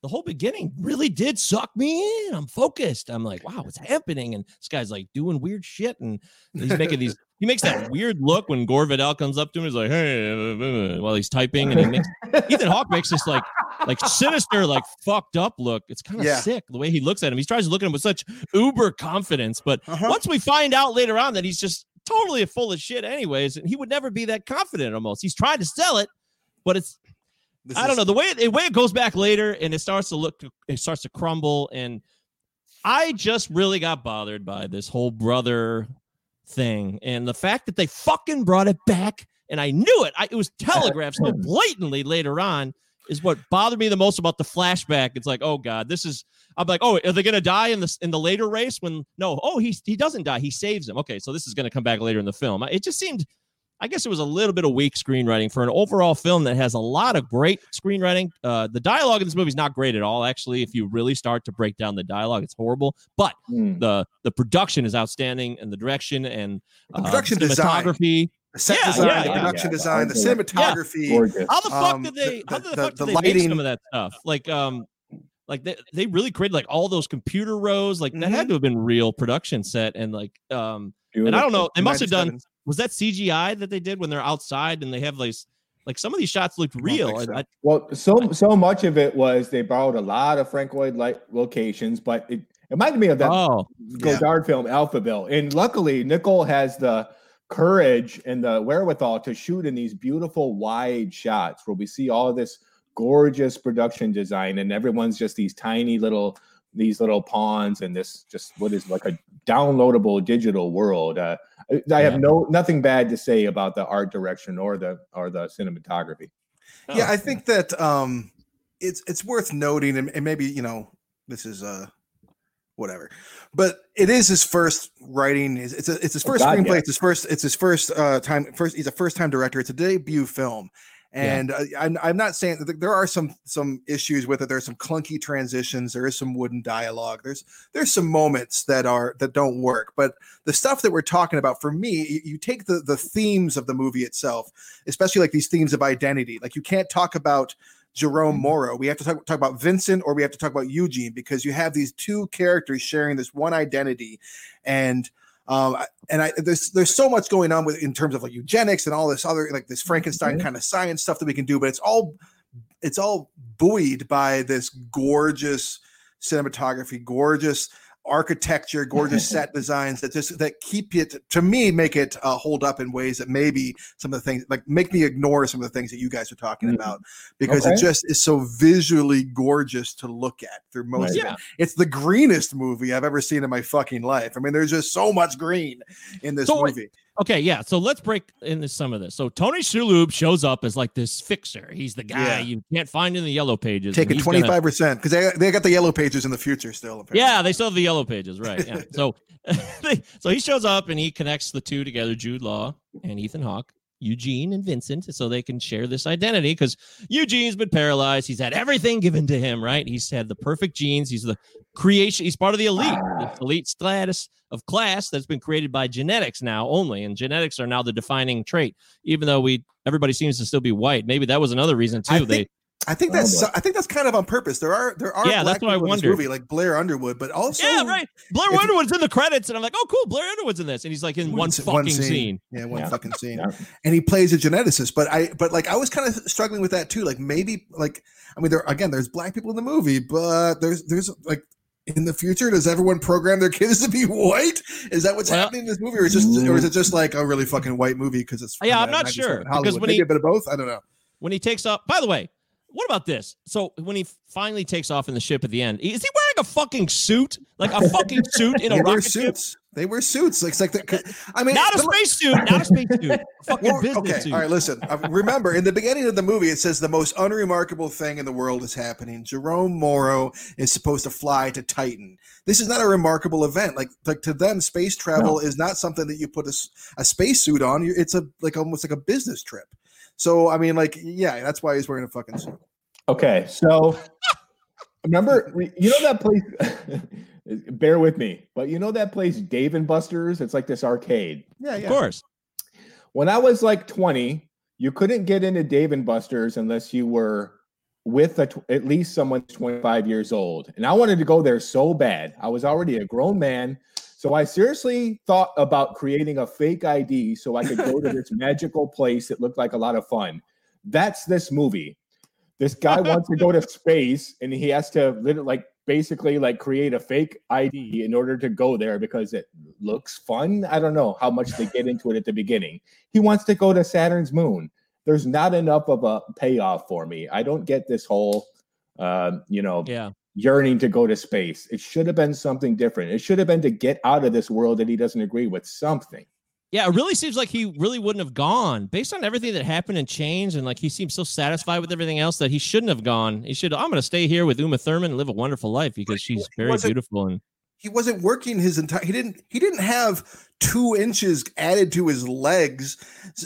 the whole beginning really did suck me in. I'm focused. I'm like, wow, what's happening? And this guy's like doing weird shit, and he's making these. He makes that weird look when Gore Vidal comes up to him. He's like, hey, uh, uh," while he's typing, and he makes Ethan Hawke makes this like like sinister, like fucked up look. It's kind of Yeah. sick the way he looks at him. He tries to look at him with such uber confidence, but Uh-huh. once we find out later on that he's just totally full of shit, anyways, and he would never be that confident almost. He's trying to sell it, but it's This I don't is- know the way it, the way it goes back later and it starts to look it starts to crumble and I just really got bothered by this whole brother thing and the fact that they fucking brought it back and I knew it. I, it was telegraphed so blatantly later on is what bothered me the most about the flashback. It's like oh god this is I'm like oh are they gonna die in the in the later race when no oh he he doesn't die he saves him. Okay so this is gonna come back later in the film. It just seemed I guess it was a little bit of weak screenwriting for an overall film that has a lot of great screenwriting. Uh, the dialogue in this movie is not great at all. Actually, if you really start to break down the dialogue, it's horrible. But Hmm. the the production is outstanding, and the direction and The uh, production design. cinematography. The set Yeah, design, yeah, the yeah. production Yeah, design, the art- cinematography. Gorgeous. How the fuck Um, did they? the- how the, the- fuck the did they make lighting- some of that stuff? Like um, like they they really created like all those computer rows. Like that Mm-hmm. had to have been real production set, and like um, and I don't know. They must have done. 97. Was that CGI that they did when they're outside and they have like like some of these shots looked real? think so. I- I- Well, so so much of it was they borrowed a lot of Frank Lloyd Wright locations, but it, it reminded me of that oh, Yeah. Godard film Alphaville. And luckily, Niccol has the courage and the wherewithal to shoot in these beautiful wide shots where we see all of this gorgeous production design, and everyone's just these tiny little these little pawns and this just what is like a downloadable digital world. Uh, I- I have no nothing bad to say about the art direction or the or the cinematography. yeah Oh. i think that um it's it's worth noting and, and maybe you know this is uh whatever but it is his first writing it's it's, a, it's his Oh, first God, screenplay yeah. it's his first it's his first uh time first he's a first time director it's a debut film and uh, I'm, I'm not saying that there are some some issues with it. There's some clunky transitions. There is some wooden dialogue. There's there's some moments that are that don't work. But the stuff that we're talking about for me you, you take the the themes of the movie itself especially like these themes of identity. Like you can't talk about Jerome Morrow. We have to talk, talk about Vincent or we have to talk about Eugene because you have these two characters sharing this one identity. And um and I there's there's so much going on with in terms of like eugenics and all this other like this Frankenstein kind of science stuff that we can do, but it's all it's all buoyed by this gorgeous cinematography, gorgeous architecture, gorgeous set designs that just that keep it to me make it uh, hold up in ways that maybe some of the things like make me ignore some of the things that you guys are talking Mm. about because it just is so visually gorgeous to look at through most of Yeah. it. It's the greenest movie I've ever seen in my fucking life. I mean, there's just so much green in this So wait, movie. Okay, yeah. So let's break into some of this. So Tony Shalhoub shows up as like this fixer. He's the guy Yeah. you can't find in the yellow pages. Take it he's gonna- 25% because they, they got the yellow pages in the future still. apparently. Yeah, they still have the yellow pages, right? Yeah. so, so he shows up and he connects the two together: Jude Law and Ethan Hawke, Eugene and Vincent, so they can share this identity. Because Eugene's been paralyzed; he's had everything given to him. Right? He's had the perfect genes. He's the creation. He's part of the elite, the elite status of class that's been created by genetics now only, and genetics are now the defining trait. Even though we everybody seems to still be white, maybe that was another reason too. They I think Oh, that's boy. I think that's kind of on purpose. There are there are Yeah, black that's what I people in this movie like Blair Underwood, but also yeah, right. Blair if- Underwood's in the credits, and I'm like, oh, cool. Blair Underwood's in this, and he's like in one, s- fucking scene. Yeah, one Yeah. fucking scene. Yeah. And he plays a geneticist, but I but like I was kind of struggling with that too. Like maybe like I mean there again there's black people in the movie, but there's there's like in the future does everyone program their kids to be white? Is that what's Well- happening in this movie, or is just or is it just like a really fucking white movie because it's Yeah, from, I'm uh, not sure, because when maybe he- a bit of both. I don't know. when he takes off. By the way, what about this? So when he finally takes off in the ship at the end, is he wearing a fucking suit? Like a fucking suit in a They wear rocket ship? suits. They wear suits. Like, it's like the, I mean, Not a space suit. Not a space suit. A fucking business okay, suit. all right. Listen, uh, remember in the beginning of the movie, it says the most unremarkable thing in the world is happening. Jerome Morrow is supposed to fly to Titan. This is not a remarkable event. Like, like to them, space travel is not something that you put a space suit on. It's a like almost like a business trip. So I mean, like, yeah, that's why he's wearing a fucking suit. Okay, so remember, you know that place. bear with me, but you know that place, Dave and Buster's. It's like this arcade. Yeah, Of course. When I was like twenty, you couldn't get into Dave and Buster's unless you were with a tw- at least someone 25 years old. And I wanted to go there so bad. I was already a grown man. So I seriously thought about creating a fake ID so I could go to this magical place that looked like a lot of fun. That's this movie. This guy wants to go to space and he has to literally like basically like create a fake ID in order to go there because it looks fun. I don't know how much they get into it at the beginning. He wants to go to Saturn's moon. there's not enough of a payoff for me. I don't get this whole, uh, you know, Yeah. Yearning to go to space. It should have been something different. It should have been to get out of this world that he doesn't agree with. Something. Yeah, it really seems like he really wouldn't have gone based on everything that happened and changed, and like he seems so satisfied with everything else that he shouldn't have gone. He should. I'm going to stay here with Uma Thurman and live a wonderful life because she's very beautiful and he wasn't working his entire he didn't he didn't have two inches added to his legs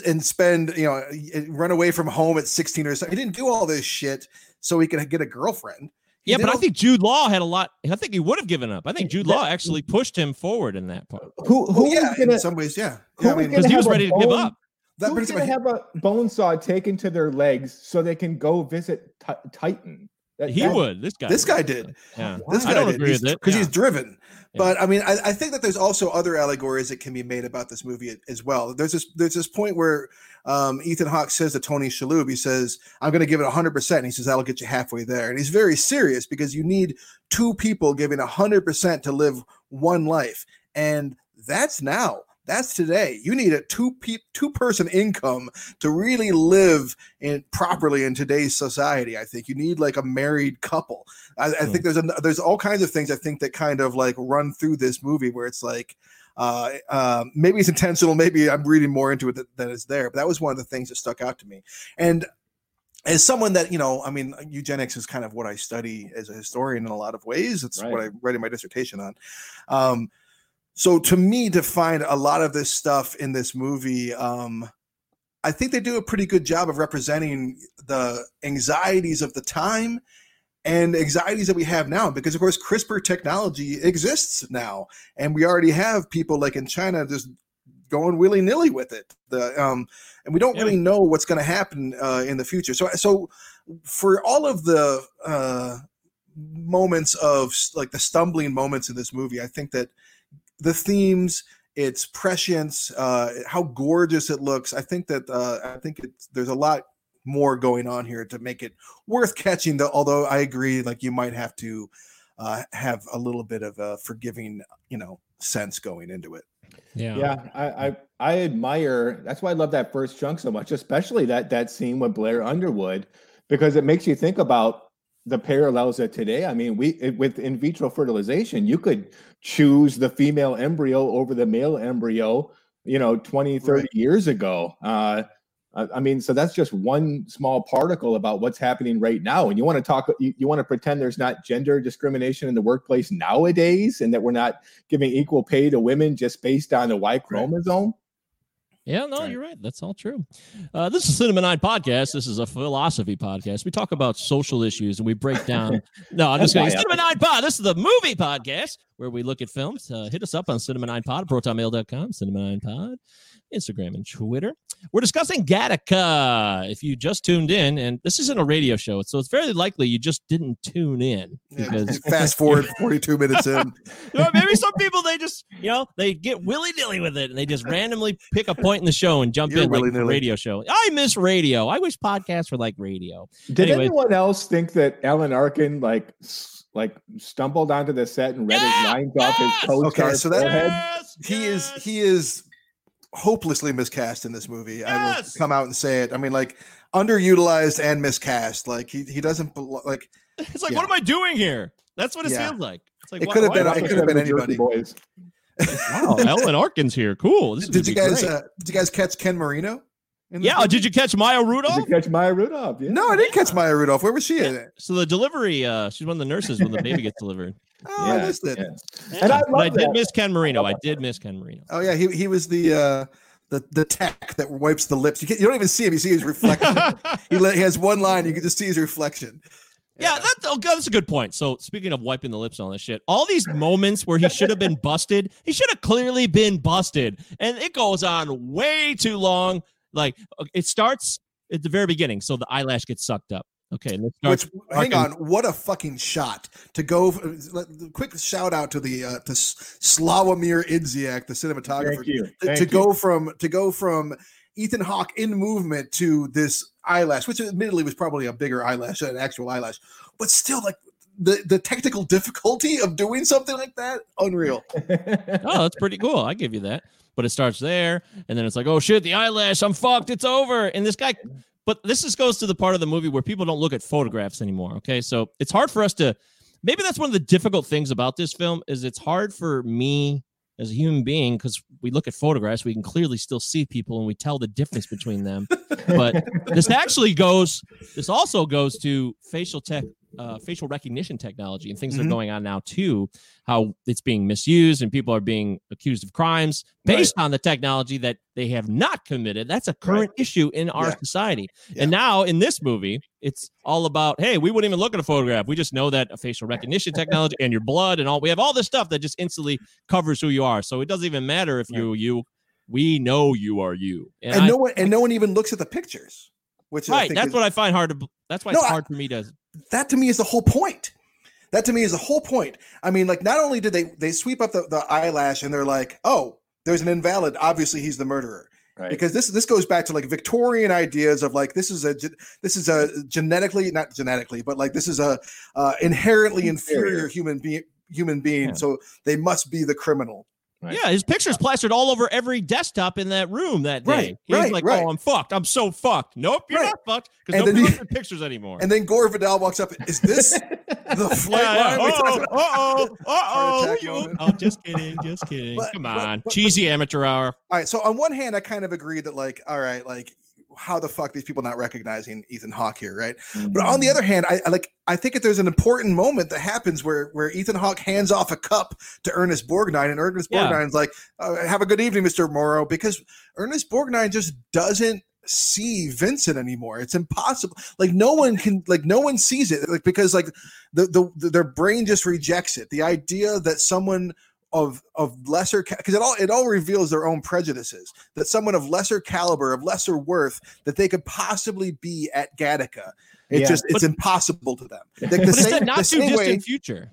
and spend you know run away from home at 16 or something he didn't do all this shit so he could get a girlfriend He yeah. did But I think Jude Law had a lot. I think he would have given up. I think Jude That- Law actually pushed him forward in that part Who who well, yeah gonna, in some ways yeah, who yeah I mean because he was a ready to give up. that Who's gonna have a bone saw taken to their legs so they can go visit Ti- Titan? That- He that- would. This guy. this guy did Yeah. this I guy don't did agree with it. because Yeah. he's driven Yeah. but i mean I, I think that there's also other allegories that can be made about this movie as well there's this there's this point where um, ethan hawke says to tony shalhoub he says i'm going to give it 100% and he says that'll get you halfway there and he's very serious because you need two people giving 100% to live one life and that's now that's today you need a two pe- two person income to really live in properly in today's society i think you need like a married couple I, I think there's a, there's all kinds of things I think that kind of like run through this movie where it's like uh, um, maybe it's intentional, maybe I'm reading more into it than, than is there. But that was one of the things that stuck out to me. And as someone that you know, I mean, eugenics is kind of what I study as a historian in a lot of ways. It's what I Right. read in my dissertation on. Um, so to me, to find a lot of this stuff in this movie, um, I think they do a pretty good job of representing the anxieties of the time and anxieties that we have now because of course crispr technology exists now and we already have people like in china just going willy-nilly with it the um and we don't Yeah. really know what's going to happen uh in the future so so for all of the uh moments of like the stumbling moments in this movie i think that the themes its prescience uh how gorgeous it looks i think that uh i think it's there's a lot more going on here to make it worth catching the although i agree like you might have to uh have a little bit of a forgiving you know sense going into it Yeah. Yeah, I, I I admire. That's why I love that first chunk so much, especially that that scene with Blair Underwood, because it makes you think about the parallels of today. I mean, we it- with in vitro fertilization, you could choose the female embryo over the male embryo. You know, 20, 30 Right. years ago. Uh, I I mean, so that's just one small particle about what's happening right now. And you want to talk, you, you want to pretend there's not gender discrimination in the workplace nowadays and that we're not giving equal pay to women just based on the Y chromosome. Yeah, no, Right. you're right. That's all true. Uh, this is Cinema Nine Podcast. This is a philosophy podcast. We talk about social issues and we break down. no, I'm just kidding. Cinema Nine Pod. This is the movie podcast where we look at films. Uh, hit us up on Cinema Nine Pod, protonmail.com, Cinema Nine Pod, Instagram and Twitter. We're discussing Gattaca. If you just tuned in, and this isn't a radio show, so it's very likely you just didn't tune in Yeah, because fast forward 42 minutes in you know, maybe some people they just you know they get willy nilly with it and they just randomly pick a point in the show and jump You're in like the willy-nilly. radio show. I miss radio. I wish podcasts were like radio. Did Anyways. anyone else think that Alan Arkin like like stumbled onto the set and read Yeah! his lines off his Yes! co-star Okay, so that- forehead? Yes, he is he is hopelessly miscast in this movie i will come out and say it i mean like underutilized and miscast like he, he doesn't like It's like, yeah. what am I doing here? That's what it Yeah. feels like. It's like It could have been- it could have been anybody. Boys. Wow, Alan Arkin's here. Cool. This did you guys uh, did you guys catch ken marino in yeah. movie? Did you catch Maya Rudolph? Did you catch Maya Rudolph? Yeah. no i didn't catch maya rudolph where was she in it So the delivery, uh, she's one of the nurses when the baby gets delivered. Oh i missed it yeah. And I But I did miss Ken Marino. I did miss Ken Marino. oh yeah he, he was the uh the, the tech that wipes the lips. You, can't, you don't even see him. You see his reflection. he, let, he has one line. You can just see his reflection. Yeah, that's oh god, that's a good point. So speaking of wiping the lips on this shit, all these moments where he should have been busted, he should have clearly been busted, and it goes on way too long. Like uh, it starts at the very beginning, so the eyelash gets sucked up. Okay, and it starts. Which hang on, what a fucking shot to go! let- Quick shout out to the uh, to Slawomir Idziak, the cinematographer, Thank you. to, Thank to you. go from to go from Ethan Hawke in movement to this eyelash, which admittedly was probably a bigger eyelash than an actual eyelash, but still like the the technical difficulty of doing something like that, unreal. oh, that's pretty cool. I give you that. But it starts there, and then it's like, oh shit, the eyelash, I'm fucked, it's over. And this guy, but this just goes to the part of the movie where people don't look at photographs anymore. Okay, so it's hard for us to. Maybe that's one of the difficult things about this film is it's hard for me as a human being because we look at photographs, we can clearly still see people and we tell the difference between them. but this actually goes. This also goes to facial tech uh, facial recognition technology and things that Mhm. are going on now too. How it's being misused and people are being accused of crimes based on the technology that they have not committed. That's a current issue in our Yeah. society. Yeah. And now in this movie, it's all about hey, we wouldn't even look at a photograph. We just know that a facial recognition technology and your blood and all. We have all this stuff that just instantly covers who you are. So it doesn't even matter if you you. We know you are you. And, I- no one and no one even looks at the pictures, which I right. think That's is- what I find hard to. That's why No, it's I- hard for me to. that to me is the whole point. That to me is the whole point. I mean, like, not only did they they sweep up the, the eyelash and they're like, oh, there's an invalid. Obviously, he's the murderer. Right. Because this this goes back to like Victorian ideas of like this is a this is a genetically not genetically but like this is a uh, inherently inferior, Inferior. human being human being Yeah. so they must be the criminal Right. Yeah, his picture's plastered all over every desktop in that room that day. Right, He's right, like, right. "Oh, I'm fucked. I'm so fucked." Nope, you're not fucked because nobody looks at pictures anymore. and then Gore Vidal walks up is this the flight yeah, line Uh oh, uh oh, oh, just kidding, just kidding. But- Come but- on, but- cheesy amateur hour. All right. So on one hand, I kind of agree that like, all right, like how the fuck these people not recognizing Ethan Hawke here, right? But on the other hand, I, I like I think if there's an important moment that happens where where Ethan Hawke hands off a cup to Ernest Borgnine, and Ernest Yeah. Borgnine's like, uh, "Have a good evening, Mister Morrow," because Ernest Borgnine just doesn't see Vincent anymore. It's impossible. Like no one can like no one sees it like because like the the, the their brain just rejects it. The idea that someone of of lesser because it all it all reveals their own prejudices that someone of lesser caliber of lesser worth that they could possibly be at Gattaca it Yeah. just it's But- impossible to them like But the it's same, that the not too distant way future.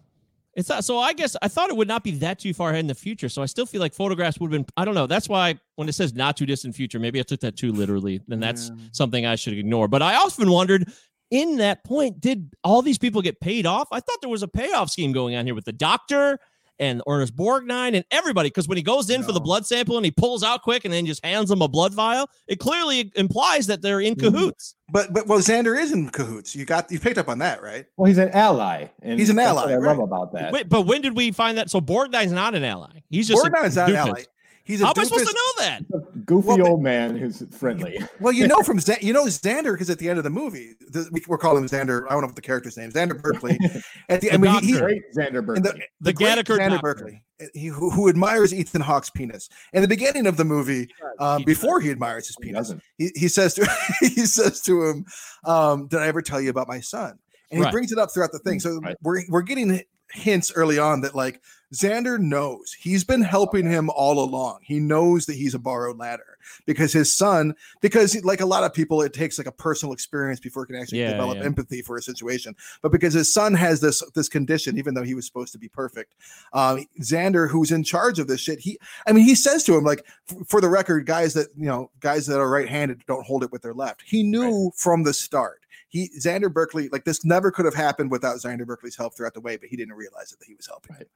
It's not, so I guess I thought it would not be that too far ahead in the future. So I still feel like photographs would have been. I don't know. That's why when it says not too distant future, maybe I took that too literally. Then that's something I should ignore. But I often wondered, in that point, did all these people get paid off? I thought there was a payoff scheme going on here with the doctor and Ernest Borgnine and everybody. Because when he goes in for the blood sample and he pulls out quick and then just hands them a blood vial, it clearly implies that they're in Mhm. cahoots. but but well Xander is in cahoots you got you picked up on that right Well, he's an ally. And He's an that's what ally, I right. love about that. Wait, but when did we find that? So Borgnine's not an ally. He's just a Borgnine's not an ally he's a How am I supposed to know that? Goofy Well, old man who's friendly. well you know from Xan- you know Xander because at the end of the movie the, we, we're calling him Xander I don't know what the character's name Xander Berkeley at the, I mean he, he, doctor. Great Xander Berkeley. the, The the great Xander. Berkeley, uh, he, who, who admires Ethan Hawke's penis. In the beginning of the movie, um, He before he admires his penis, doesn't. he, he says to he says to him, um, "Did I ever tell you about my son?" And he Right. brings it up throughout the thing. So Right. we're we're getting hints early on that like Xander knows he's been helping him all along. He knows that he's a borrowed ladder because his son, because like a lot of people, it takes like a personal experience before it can actually Yeah, develop yeah. empathy for a situation. But because his son has this this condition, even though he was supposed to be perfect, um, Xander, who's in charge of this shit, he, I mean, he says to him like, for the record, guys that you know, guys that are right-handed don't hold it with their left. He knew from the start. He Xander Berkeley, like this never could have happened without Xander Berkeley's help throughout the way, but he didn't realize it that he was helping. Right.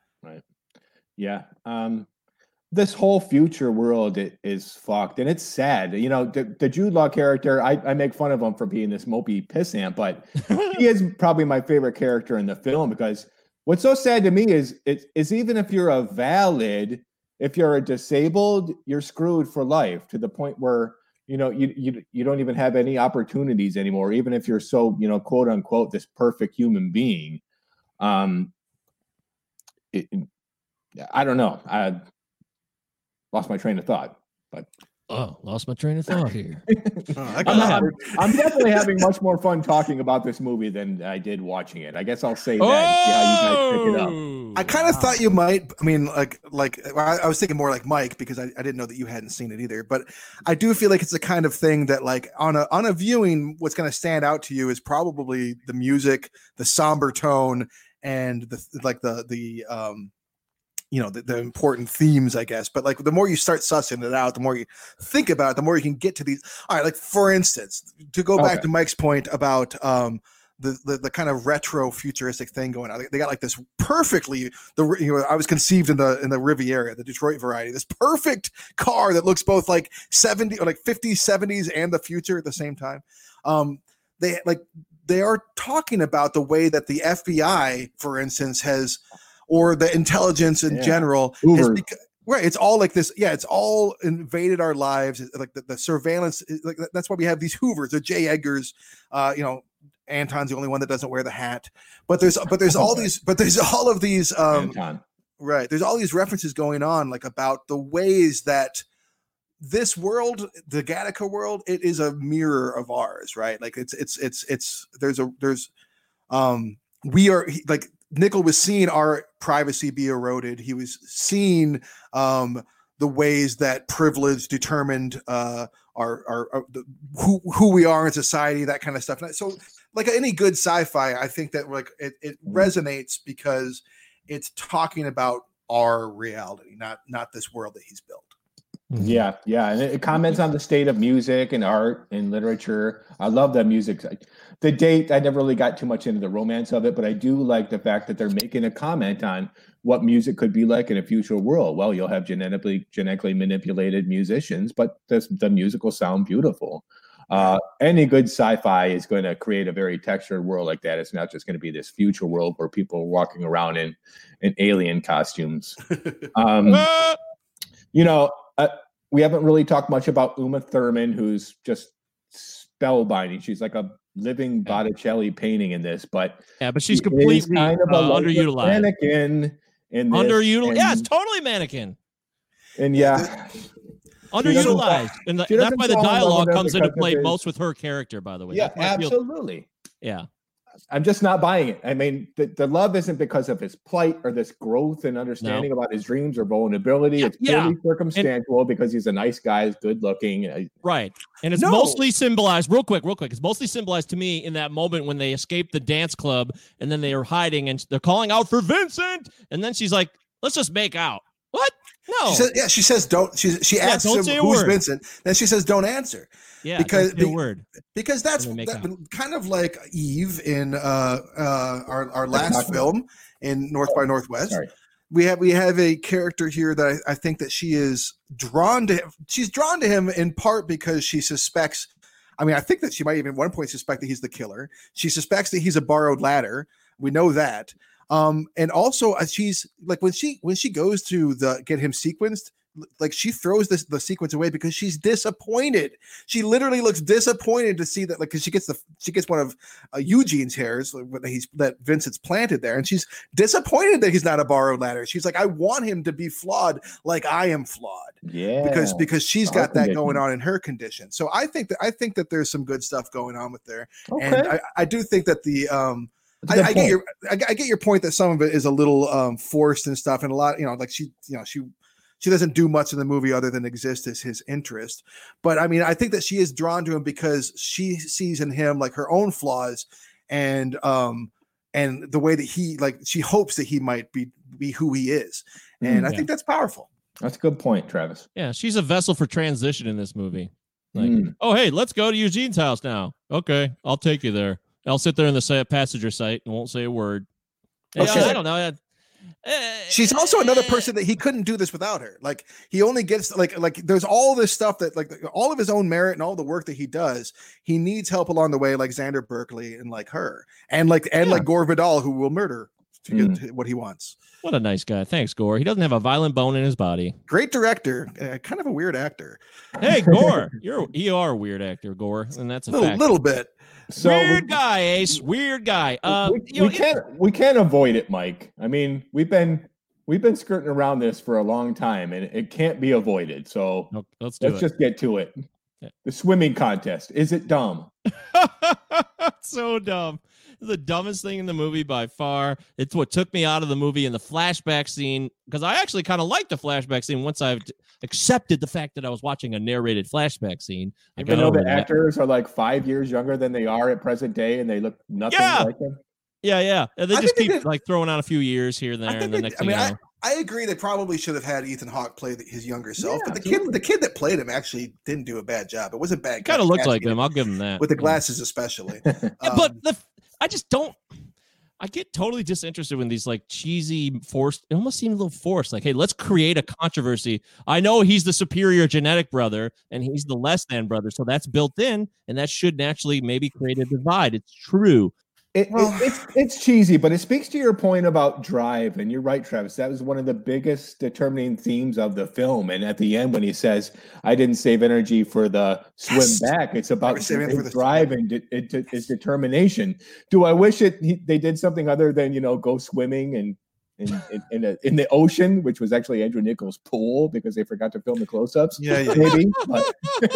Yeah. Um, this whole future world is fucked, and it's sad. You know, the, the Jude Law character, I, I make fun of him for being this mopey pissant, but he is probably my favorite character in the film because what's so sad to me is it is even if you're a valid, if you're a disabled, you're screwed for life to the point where you know you you you don't even have any opportunities anymore, even if you're so you know quote unquote this perfect human being. Um, it, I don't know. I lost my train of thought, but Oh, lost my train of thought here. Oh, I I'm, got not- I'm definitely having much more fun talking about this movie than I did watching it. I guess I'll say that and see you guys pick it up. Oh, I kind of thought you might. I mean, like, like I, I was thinking more like Mike because I, I didn't know that you hadn't seen it either. But I do feel like it's the kind of thing that, like, on a on a viewing, what's going to stand out to you is probably the music, the somber tone, and the like the the um you know the, the important themes i guess but like the more you start sussing it out the more you think about it the more you can get to these all right like for instance to go back Okay. to mike's point about um the, the the kind of retro futuristic thing going on. They- They got like this perfectly the you know I was conceived in the in the Riviera, the Detroit variety. This perfect car that looks both like 70 or like 50s, 70s and the future at the same time. Um they like they are talking about the way that the FBI, for instance, has or the intelligence in Yeah. general has Uber. beca- right it's all like this yeah it's all invaded our lives like the, the surveillance like that's why we have these hoovers the j Edgar's, uh you know anton's the only one that doesn't wear the hat but there's but there's all these but there's all of these um Anton. right there's all these references going on like about the ways that this world the gattaca world it is a mirror of ours right? Like it's it's it's it's there's a there's um we are like Niccol was seeing our privacy be eroded. He was seeing um the ways that privilege determined uh our our, our the, who who we are in society that kind of stuff. And so like any good sci-fi i think that like it, it resonates because it's talking about our reality not not this world that he's built Yeah, yeah, and it it comments on the state of music and art and literature. I love that music. The date, I never really got too much into the romance of it, but I do like the fact that they're making a comment on what music could be like in a future world. Well, you'll have genetically genetically manipulated musicians, but this, the music will sound beautiful. Uh, any good sci-fi is going to create a very textured world like that. It's not just going to be this future world where people are walking around in in alien costumes. Um, Ah! you know, uh, we haven't really talked much about Uma Thurman, who's just spellbinding. She's like a living Botticelli painting in this, but yeah, but she's she completely kind of uh, underutilized. mannequin in this, Underutilized. Yeah, it's totally mannequin. and yeah, Underutilized, and that's why the fall in love dialogue comes into play most with her character. By the way, yeah, That's why feel- absolutely. yeah, I'm just not buying it. I mean, the, the love isn't because of his plight or this growth and understanding about his dreams or vulnerability. It's yeah. purely circumstantial because he's a nice guy, he's good looking. right. And it's No. mostly symbolized, real quick, real quick. It's mostly symbolized to me in that moment when they escape the dance club and then they are hiding and they're calling out for Vincent, and then she's like, "Let's just make out." What? No. She says, yeah, she says don't. She she asks don't him who's word. Vincent. Then she says don't answer yeah, because- because the be- word. because that's And they make that, kind of like Eve in uh, uh, our our last film in North by Northwest. Sorry. We have we have a character here that I, I think that she is drawn to. Him. She's drawn to him in part because she suspects. I mean, I think that she might even at one point suspect that he's the killer. She suspects that he's a borrowed ladder. We know that. Um, and also uh, she's like when she when she goes to the get him sequenced, like she throws this the sequence away because she's disappointed. She literally looks disappointed to see that like because she gets the she gets one of uh, Eugene's hairs that he's that Vincent's planted there, and she's disappointed that he's not a borrowed ladder. She's like, I want him to be flawed like I am flawed yeah, because because she's got that going on in her condition. So I think that I think that there's some good stuff going on with there, okay. and I, I do think that the um I, I get your I, get- I get your point that some of it is a little um forced and stuff, and a lot you know like she you know she she doesn't do much in the movie other than exist as his interest. But I mean, I think that she is drawn to him because she sees in him like her own flaws, and um and the way that he like she hopes that he might be be who he is, and I Yeah. think that's powerful. That's a good point, Travis. Yeah, she's a vessel for transition in this movie. Like, Mm. oh hey, let's go to Eugene's house now. Okay, I'll take you there. I'll sit there in the passenger site and won't say a word. Yeah, Okay. I don't know. Uh, She's also another person that he couldn't do this without her. Like he only gets like like there's all this stuff that like all of his own merit and all the work that he does. He needs help along the way, like Xander Berkeley and like her, and like and Yeah. like Gore Vidal, who will murder to Mm. get to what he wants. What a nice guy. Thanks, Gore. He doesn't have a violent bone in his body. Great director, uh, kind of a weird actor, Hey, Gore, you're you are a weird actor, Gore, and that's a little little bit. So weird we, guy, Ace. Weird guy. Uh, we, you know, we can't we can't avoid it, Mike. I mean, we've been we've been skirting around this for a long time, and it can't be avoided. So no, let's do let's it. just get to it. The swimming contest is it dumb? so dumb. The dumbest thing in the movie by far. It's what took me out of the movie in the flashback scene because I actually kind of liked the flashback scene once I've accepted the fact that I was watching a narrated flashback scene. I Even though the that. actors are like five years younger than they are at present day, and they look nothing Yeah. like them. Yeah, yeah. And they I just think they keep like throwing out a few years here and there, think and the they- next I thing mean, I. I agree. They probably should have had Ethan Hawke play the, his younger self, Yeah, but the kid the kid that played him actually didn't do a bad job. It wasn't bad. Kind of looked like casting them. I'll give him that. with the Yeah. glasses, especially. Yeah, but Um, the I just don't. I get totally disinterested when these like cheesy forced. It almost seems a little forced. Like, hey, let's create a controversy. I know he's the superior genetic brother, and he's the less than brother, so that's built in, and that should naturally maybe create a divide. It's true. It, it, it's it's cheesy, but it speaks to your point about drive, and you're right, Travis. That was one of the biggest determining themes of the film. And at the end, when he says, "I didn't save energy for the swim Yes. back," it's about Never save his for the drive and de- it, it- his determination. Do I wish it he, they did something other than you know go swimming and in in, in, a, in the ocean, which was actually Andrew Niccol's pool because they forgot to film the close-ups? Yeah, yeah. maybe. But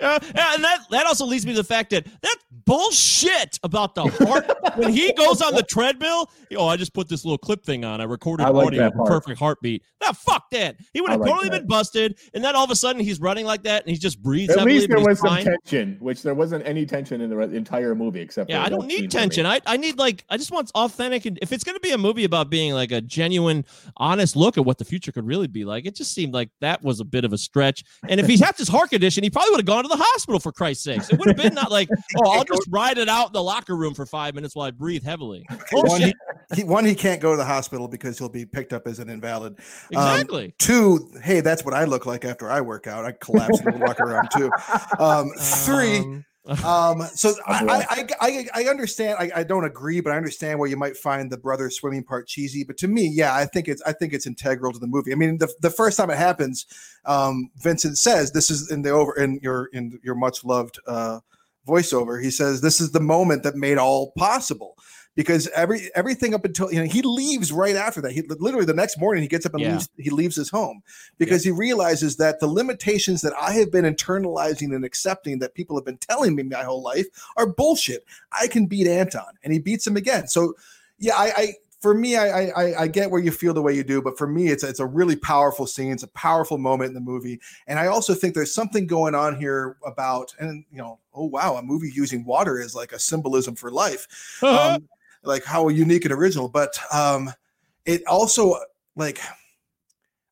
Uh, and that that also leads me to the fact that that bullshit about the heart when he goes on the treadmill. Oh, I just put this little clip thing on. I recorded I like audio that of a part. perfect heartbeat. Now, fuck that. He would have like totally that. been busted, and then all of a sudden he's running like that, and he just breathes. at least there was some fine. tension, which there wasn't any tension in the re- entire movie except. Yeah, for I don't need scene for me. tension. I, I need like I just want authentic and if it's gonna be a movie about being like a genuine, honest look at what the future could really be like, it just seemed like that was a bit of a stretch. And if he had this heart condition, he probably would have gone to the hospital for Christ's sakes. It would have been not like, oh, I'll just ride it out in the locker room for five minutes while I breathe heavily. One Bullshit. he, he, one, he can't go to the hospital because he'll be picked up as an invalid. Um, Exactly. two, hey, that's what I look like after I work out. I collapse and walk around too. Um, three, Um, um, so I. I, I, I, understand. I, I don't agree, but I understand where you might find the brother swimming part cheesy. But to me, yeah, I think it's I think it's integral to the movie. I mean, the, the first time it happens, um, Vincent says this is in the over in your in your much loved uh, voiceover. He says this is the moment that made all possible. Because every everything up until you know he leaves right after that. He literally the next morning he gets up and Yeah. leaves. He leaves his home because he realizes that the limitations that I have been internalizing and accepting that people have been telling me my whole life are bullshit. I can beat Anton, and he beats him again. So, yeah, I, I for me, I, I I get where you feel the way you do, but for me, it's it's a really powerful scene. It's a powerful moment in the movie, and I also think there's something going on here about, and you know, oh wow, a movie using water is like a symbolism for life um, like how unique and original but um it also like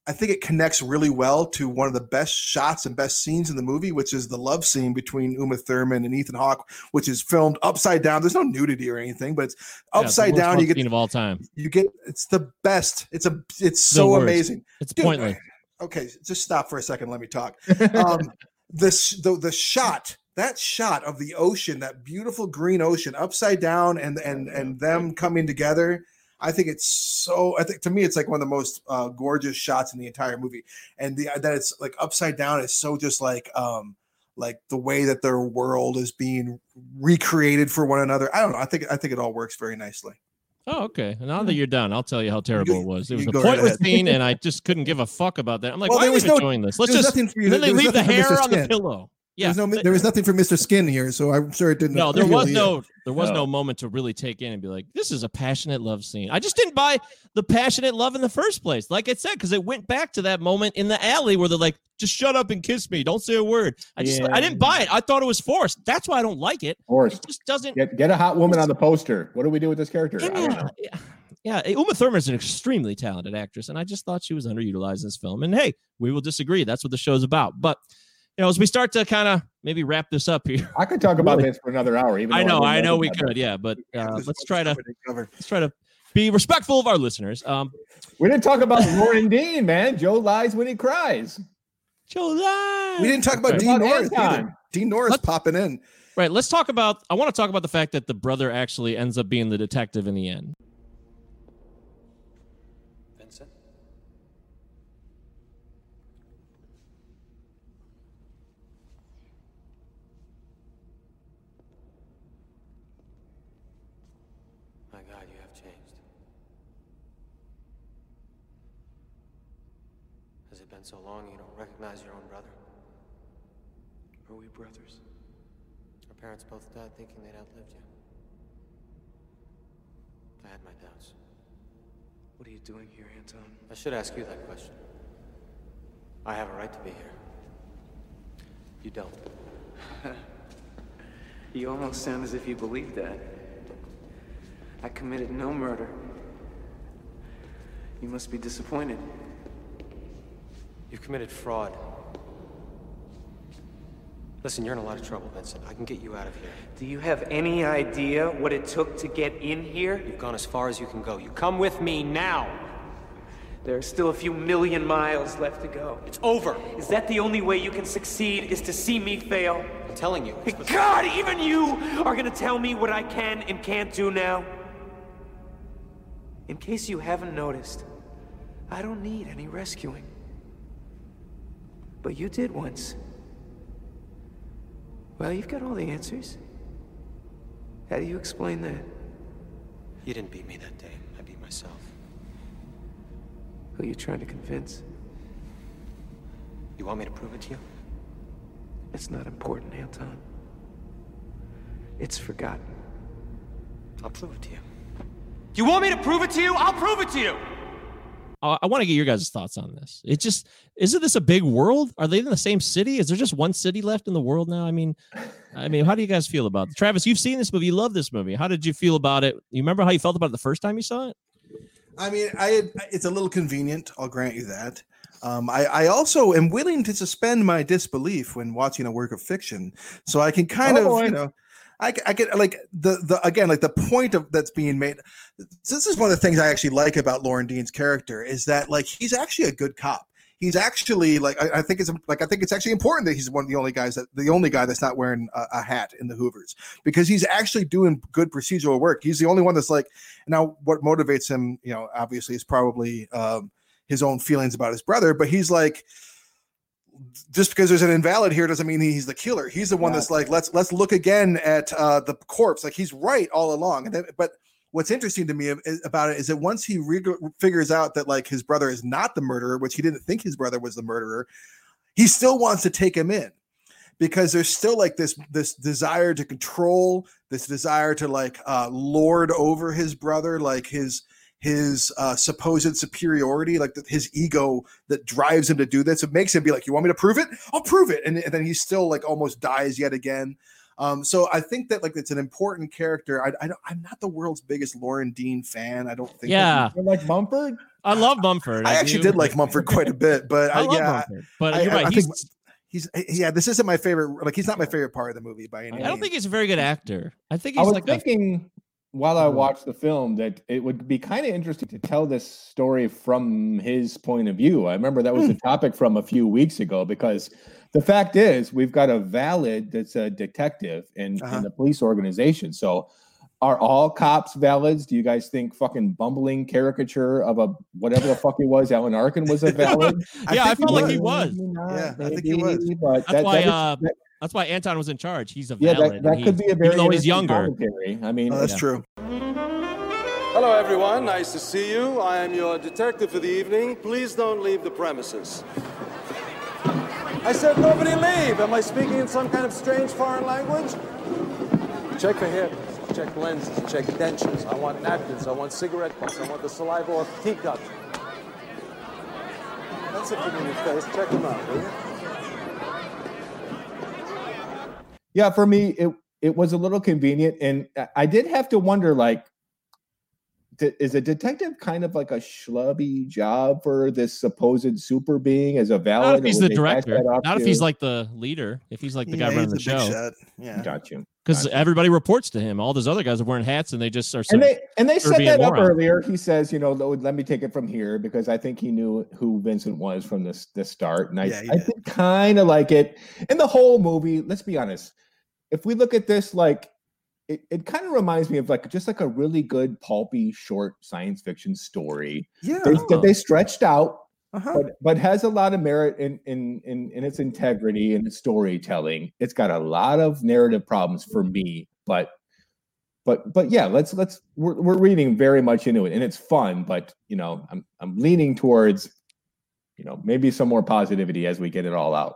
i think it connects really well to one of the best shots and best scenes in the movie which is the love scene between uma thurman and ethan hawke which is filmed upside down. There's no nudity or anything but it's Yeah, upside worst down. you get scene of all time. you get it's the best. It's a it's so amazing. It's Dude, pointless. okay just stop for a second let me talk. Um this the the shot that shot of the ocean that beautiful green ocean upside down and and and them coming together i think it's so i think to me it's like one of the most uh, gorgeous shots in the entire movie and the that it's like upside down is so just like um like the way that their world is being recreated for one another i don't know i think i think it all works very nicely Oh, okay. Now that you're done, I'll tell you how terrible it was. It was a go right pointless scene, and I just couldn't give a fuck about that. I'm like, Well, why are we no- doing this? Let's just for you then they leave the hair on the pillow. Yeah, There's no, there was nothing for Mr. Skin here, so I'm sure it didn't. no, there was appeal to no, there was No. no moment to really take in and be like, this is a passionate love scene. I just didn't buy the passionate love in the first place. Like I said, because it went back to that moment in the alley where they're like, just shut up and kiss me. Don't say a word. I just, I didn't buy it. I thought it was forced. That's why I don't like it. Forced. It just doesn't. Get get a hot woman on the poster. What do we do with this character? I don't Yeah, know. yeah, yeah. Uma Thurman is an extremely talented actress, and I just thought she was underutilized in this film. And hey, we will disagree. That's what the show's about. But you know, as we start to kind of maybe wrap this up here, I could talk about Really? this for another hour. Even I know, wouldn't I know we that. could, yeah. But uh, let's try to to let's try to be respectful of our listeners. Um, We didn't talk about Loren Dean, man. Joe lies when he cries. Joe lies. We didn't talk about What Dean about Norris Anton? either. Dean Norris Let's- popping in. Right. Let's talk about. I want to talk about the fact that the brother actually ends up being the detective in the end. Vincent? My God, you have changed. Has it been so long you don't recognize your own brother? Are we brothers? Our parents both died thinking they'd outlived you. I had my doubts. What are you doing here, Anton? I should ask you that question. I have a right to be here. You don't. You almost sound as if you believe that. I committed no murder. You must be disappointed. You've committed fraud. Listen, you're in a lot of trouble, Vincent. I can get you out of here. Do you have any idea what it took to get in here? You've gone as far as you can go. You come with me now. There are still a few million miles left to go. It's over. Is that the only way you can succeed, is to see me fail? I'm telling you. God, even you are gonna tell me what I can and can't do now? In case you haven't noticed, I don't need any rescuing. But you did once. Well, you've got all the answers. How do you explain that? You didn't beat me that day. I beat myself. Who are you trying to convince? You want me to prove it to you? It's not important, Anton. It's forgotten. I'll prove it to you. You want me to prove it to you? I'll prove it to you. I want to get your guys' thoughts on this. It just isn't this a big world? Are they in the same city? Is there just one city left in the world now? I mean, I mean, how do you guys feel about it? Travis? You've seen this movie. You love this movie. How did you feel about it? You remember how you felt about it the first time you saw it? I mean, I had, it's a little convenient. I'll grant you that. Um, I, I also am willing to suspend my disbelief when watching a work of fiction, so I can kind Oh, of, boy. you know, I, I get like the the again like the point of that's being made. This is one of the things I actually like about Loren Dean's character is that like he's actually a good cop. He's actually like I, I think it's like I think it's actually important that he's one of the only guys that the only guy that's not wearing a, a hat in the Hoovers because he's actually doing good procedural work. He's the only one that's like now what motivates him, you know, obviously is probably um, his own feelings about his brother, but he's like just because there's an invalid here doesn't mean he's the killer. He's the one that's like let's let's look again at uh, the corpse. Like he's right all along. And then, but what's interesting to me about it is that once he re- figures out that like his brother is not the murderer, which he didn't think his brother was the murderer, he still wants to take him in because there's still like this this desire to control, this desire to like uh, lord over his brother, like his his uh, supposed superiority, like the, his ego that drives him to do this. It makes him be like, "You want me to prove it? I'll prove it," and, and then he still like almost dies yet again. Um, so I think that like it's an important character. I, I don't, I'm not the world's biggest Loren Dean fan. I don't think. Yeah. You're like Mumford? I love Mumford. I actually do. did like Mumford quite a bit, but I I, love yeah, Mumford, but I, you're right. I he's, think he's yeah. This isn't my favorite. Like he's not my favorite part of the movie by any. I don't means. think he's a very good actor. I think I he's was like a, thinking while I watched the film that it would be kind of interesting to tell this story from his point of view. I remember that was a topic from a few weeks ago because the fact is we've got a valid that's a detective in, Uh-huh. in the police organization. So are all cops valids? Do you guys think fucking bumbling caricature of a whatever the fuck he was, Alan Arkin was a valid? yeah, I, think he felt like he was. was. Maybe not, Yeah, I think he was. But That's that- why. that is- uh, that- that's why Anton was in charge. He's a yeah, valid. that, that he- could be a very even though he's younger. commentary. I mean, Oh, that's Yeah. true. Hello, everyone. Nice to see you. I am your detective for the evening. Please don't leave the premises. I said nobody leave. Am I speaking in some kind of strange foreign language? Check for hair. Check lenses. Check dentures. I want napkins. I want cigarette butts. I want the saliva off teacups. That's a familiar face. Check them out, will you? Yeah, for me, it it was a little convenient, and I- I did have to wonder, like, is a detective kind of like a schlubby job for this supposed super being as a valid? Not if he's the director. that off Not if to- he's like the leader. If he's like the guy running the he's a big show. shot. Yeah. Got you. Because Gotcha. everybody reports to him. All those other guys are wearing hats, and they just are. And they and they set being that up morons. earlier. He says, you know, "Let- let me take it from here because I think he knew who Vincent was from the the start, and I, Yeah, I did. did kind of like it. In the whole movie, let's be honest, if we look at this, like, it, it kind of reminds me of like just like a really good pulpy short science fiction story Yeah. they, that they stretched out, Uh-huh. but but has a lot of merit in in in in its integrity and its storytelling. It's got a lot of narrative problems for me, but but but yeah, let's let's we're, we're reading very much into it and it's fun, but you know, I'm I'm leaning towards you know, maybe some more positivity as we get it all out.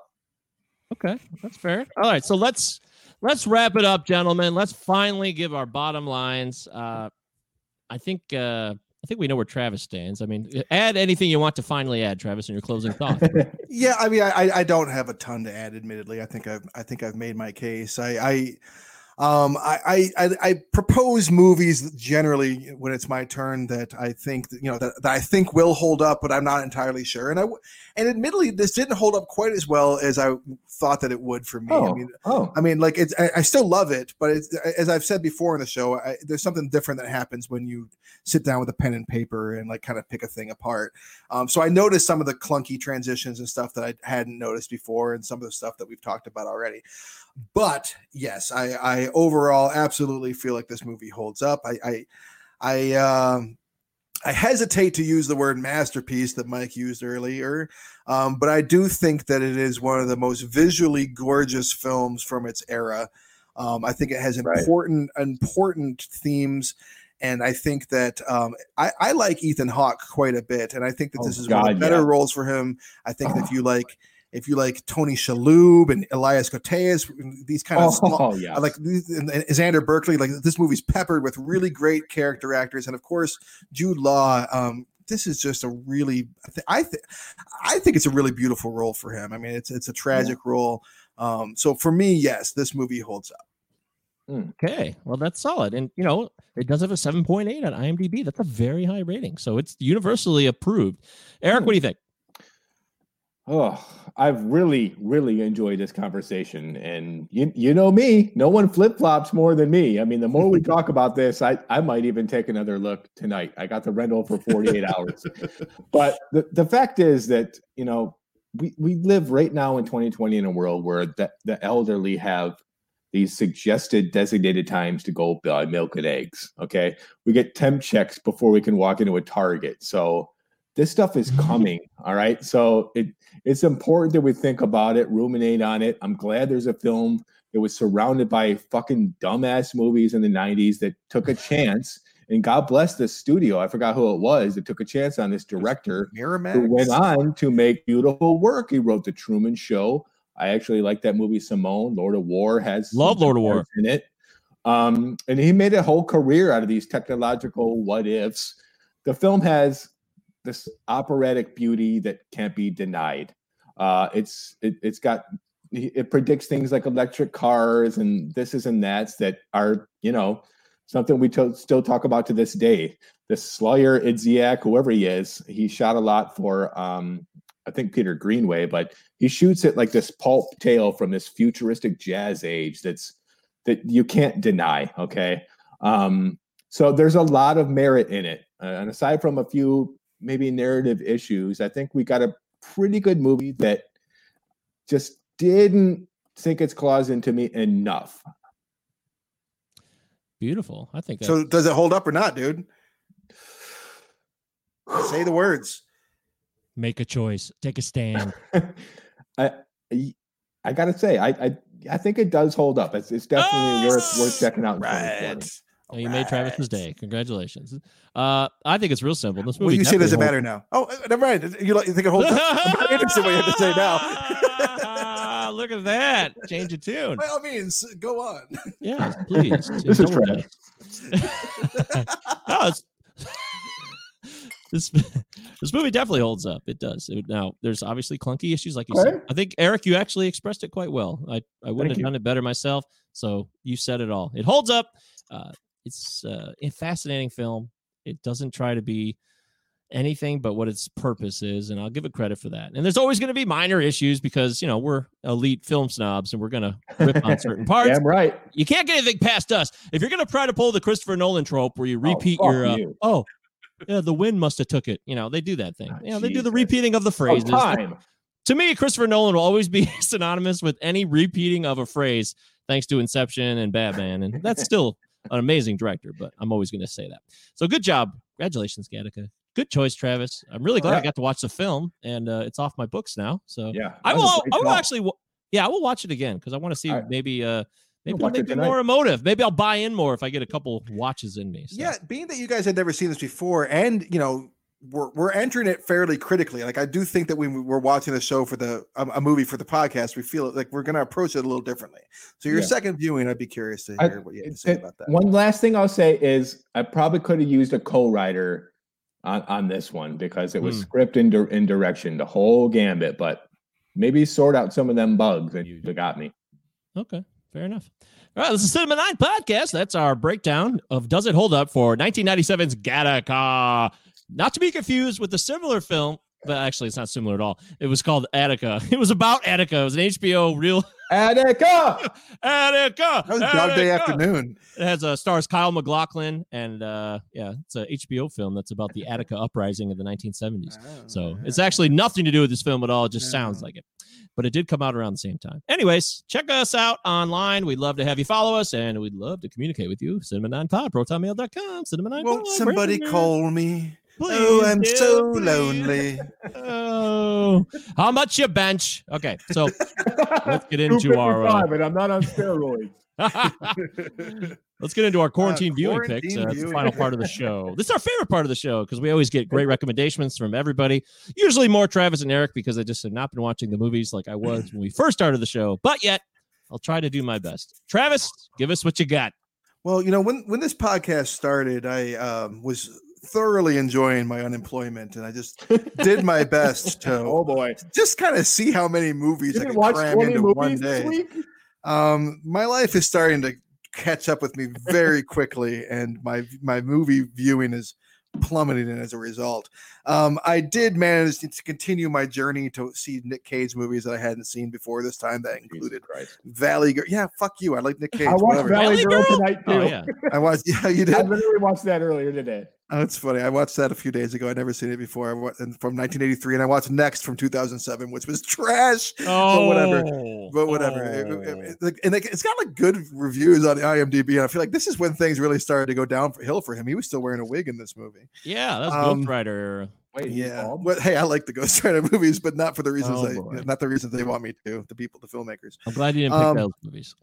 Okay, that's fair. All right, so let's let's wrap it up, gentlemen. Let's finally give our bottom lines. Uh, I think uh, I think we know where Travis stands. I mean, add anything you want to finally add, Travis, in your closing thought. Yeah, I mean, I I- don't have a ton to add. Admittedly, I think I've I think I've made my case. I I Um, I, I, I, propose movies generally when it's my turn that I think you know that, that I think will hold up, but I'm not entirely sure. And I and admittedly, this didn't hold up quite as well as I thought that it would for me. Oh, I mean, oh. I mean, like it's I, I still love it, but it's, as I've said before in the show, I, there's something different that happens when you sit down with a pen and paper and like kind of pick a thing apart. Um, so I noticed some of the clunky transitions and stuff that I hadn't noticed before, and some of the stuff that we've talked about already. But yes, I, I overall absolutely feel like this movie holds up. I, I, I, um, I hesitate to use the word masterpiece that Mike used earlier, um, but I do think that it is one of the most visually gorgeous films from its era. Um, I think it has Right. important important themes, and I think that um, I, I like Ethan Hawke quite a bit, and I think that Oh, this is one of the better yeah. roles for him. I think that if you like if you like Tony Shalhoub and Elias Koteas, these kind of Oh, small, yes. Like and, and Xander Berkeley, like this movie's peppered with really great character actors, and of course Jude Law. Um, this is just a really, I, th- I think, I think it's a really beautiful role for him. I mean, it's it's a tragic role. Um, so for me, yes, this movie holds up. Okay, well that's solid, and you know it does have a seven point eight on IMDb. That's a very high rating, so it's universally approved. Eric, what do you think? Oh, I've really, really enjoyed this conversation. And you, you know me, no one flip flops more than me. I mean, the more we talk about this, I, I might even take another look tonight. I got the rental for 48 hours. But the, the fact is that, you know, we, we live right now in 2020 in a world where the, the elderly have these suggested designated times to go buy milk and eggs. Okay. We get temp checks before we can walk into a Target. So this stuff is coming. All right. So it it's important that we think about it, ruminate on it. I'm glad there's a film that was surrounded by fucking dumbass movies in the 90s that took a chance. And God bless this studio. I forgot who it was that took a chance on this director Miramax. who went on to make beautiful work. He wrote The Truman Show. I actually like that movie Simone. Lord of War has Love Lord of War. in it. Um, and he made a whole career out of these technological what ifs. The film has this operatic beauty that can't be denied. Uh, it's it, it's got it predicts things like electric cars and this is and that's that are you know something we to- still talk about to this day. This Sławomir Idziak, whoever he is, he shot a lot for um, I think Peter Greenaway, but he shoots it like this pulp tale from this futuristic jazz age that's that you can't deny. Okay, um, so there's a lot of merit in it, uh, and aside from a few maybe narrative issues, I think we got a pretty good movie that just didn't sink its claws into me enough. Beautiful. I think So does it hold up or not, dude? Say the words. make a choice, take a stand. I I gotta say, I I, I think it does hold up. It's, it's definitely worth worth ah, checking out. In 2020. Oh, you made Travis's day. Congratulations. Uh, I think it's real simple. This movie. Well, you say definitely doesn't holds- matter now. Oh, uh, never mind. You, you think it holds up? I'm very interested in what you have to say now. Look at that. Change of tune. By all means, go on. Yeah, please. This is Double trash. down. no, it's, this this movie definitely holds up. It does. It- now, there's obviously clunky issues, like you said. Okay. I think Eric, you actually expressed it quite well. I I wouldn't Thank have you. done it better myself. So you said it all. It holds up. Uh, it's uh, a fascinating film. It doesn't try to be anything but what its purpose is, and I'll give it credit for that. And there's always going to be minor issues because you know we're elite film snobs and we're going to rip on certain parts. Damn right. You can't get anything past us. If you're going to try to pull the Christopher Nolan trope where you repeat fuck your, uh, you. oh, yeah, the wind must have took it. You know, they do that thing. You know, they do the repeating of the Oh, phrases. time. To me, Christopher Nolan will always be synonymous with any repeating of a phrase, thanks to Inception and Batman, and that's still an amazing director. But I'm always going to say that. So good job, congratulations, Gattaca. Good choice, Travis. I'm really glad I got to watch the film, and uh, it's off my books now. So Yeah, I that was a will. I will actually. Yeah, I will watch it again because I want to see right. maybe. uh Maybe it make tonight. more emotive. Maybe I'll buy in more if I get a couple watches in me. So. Yeah, being that you guys had never seen this before, and you know, we're we're entering it fairly critically. Like I do think that when we're watching the show for the a, a movie for the podcast, we feel like we're going to approach it a little differently. So your Yeah. second viewing, I'd be curious to I- hear what you have to say it- about that. One last thing I'll say is I probably could have used a co-writer on, on this one because it was Hmm. script and, dir- and direction, the whole gambit. But maybe sort out some of them bugs and you got me. Okay, fair enough. All right, this is Cinema Nine Podcast. That's our breakdown of Does It Hold Up for 1997's Gattaca. Not to be confused with the similar film, but actually, it's not similar at all. It was called Attica. It was about Attica. It was an HBO real Attica. Attica. That was Dog Day Attica! Afternoon. It has uh, stars Kyle MacLachlan, and uh, yeah, it's a HBO film that's about the Attica uprising of the 1970s. So it's actually nothing to do with this film at all. It just sounds like it. But it did come out around the same time. Anyways, check us out online. We'd love to have you follow us, and we'd love to communicate with you. Cinema9pod, protonmail.com, Cinema9pod. Won't somebody call me? Please, oh, I'm dear, so please. lonely. Oh, how much you bench? Okay, so let's get into our. Uh, and I'm not on steroids. Let's get into our quarantine viewing quarantine picks. Uh, that's the final part of the show. This is our favorite part of the show because we always get great recommendations from everybody. Usually more Travis and Eric because I just have not been watching the movies like I was when we first started the show. But yet, I'll try to do my best. Travis, give us what you got. Well, you know, when when this podcast started, I um, was thoroughly enjoying my unemployment, and I just did my best to Oh boy. just kind of see how many movies You I didn't watch cram into one movies this day. Um, my life is starting to catch up with me very quickly, and my my movie viewing is plummeting as a result. Um, I did manage to to continue my journey to see Nick Cage movies that I hadn't seen before this time. That included Valley Girl. Yeah, fuck you. I like Nick Cage. I watched whatever. Valley Valley Girl Girl? tonight too. Oh, yeah. I watched. Yeah, you did. I literally watched that earlier today. Oh, that's funny. I watched that a few days ago. I'd never seen it before. I wa- and from 1983, and I watched Next from 2007, which was trash. Oh, but whatever. But whatever. It- it- it- Oh. and like, it's got like good reviews on IMDb. And I feel like this is when things really started to go downhill for him. He was still wearing a wig in this movie. Yeah, that's Um, Ghost Rider. Wait, Yeah. bald? But hey, I like the Ghost Rider movies, but not for the reasons Oh, they not the reasons they want me to. The people, the filmmakers. I'm glad you didn't pick Um, those movies.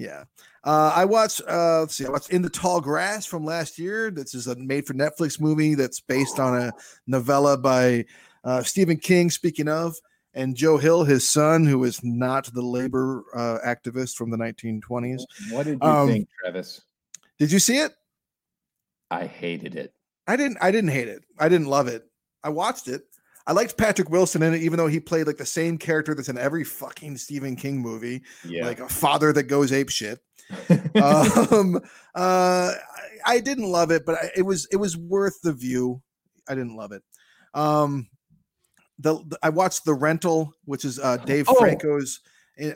Yeah. Uh, I watched uh let's see, I watched In the Tall Grass from last year. This is a made for Netflix movie that's based on a novella by uh Stephen King, speaking of, and Joe Hill, his son, who is not the labor uh activist from the 1920s. What did you Um, think, Travis? Did you see it? I hated it. I didn't I didn't hate it. I didn't love it. I watched it. I liked Patrick Wilson in it, even though he played like the same character that's in every fucking Stephen King movie, Yeah. like a father that goes ape shit. um uh I, I didn't love it but I, it was it was worth the view i didn't love it um the, the- i watched the rental which is uh dave Oh. franco's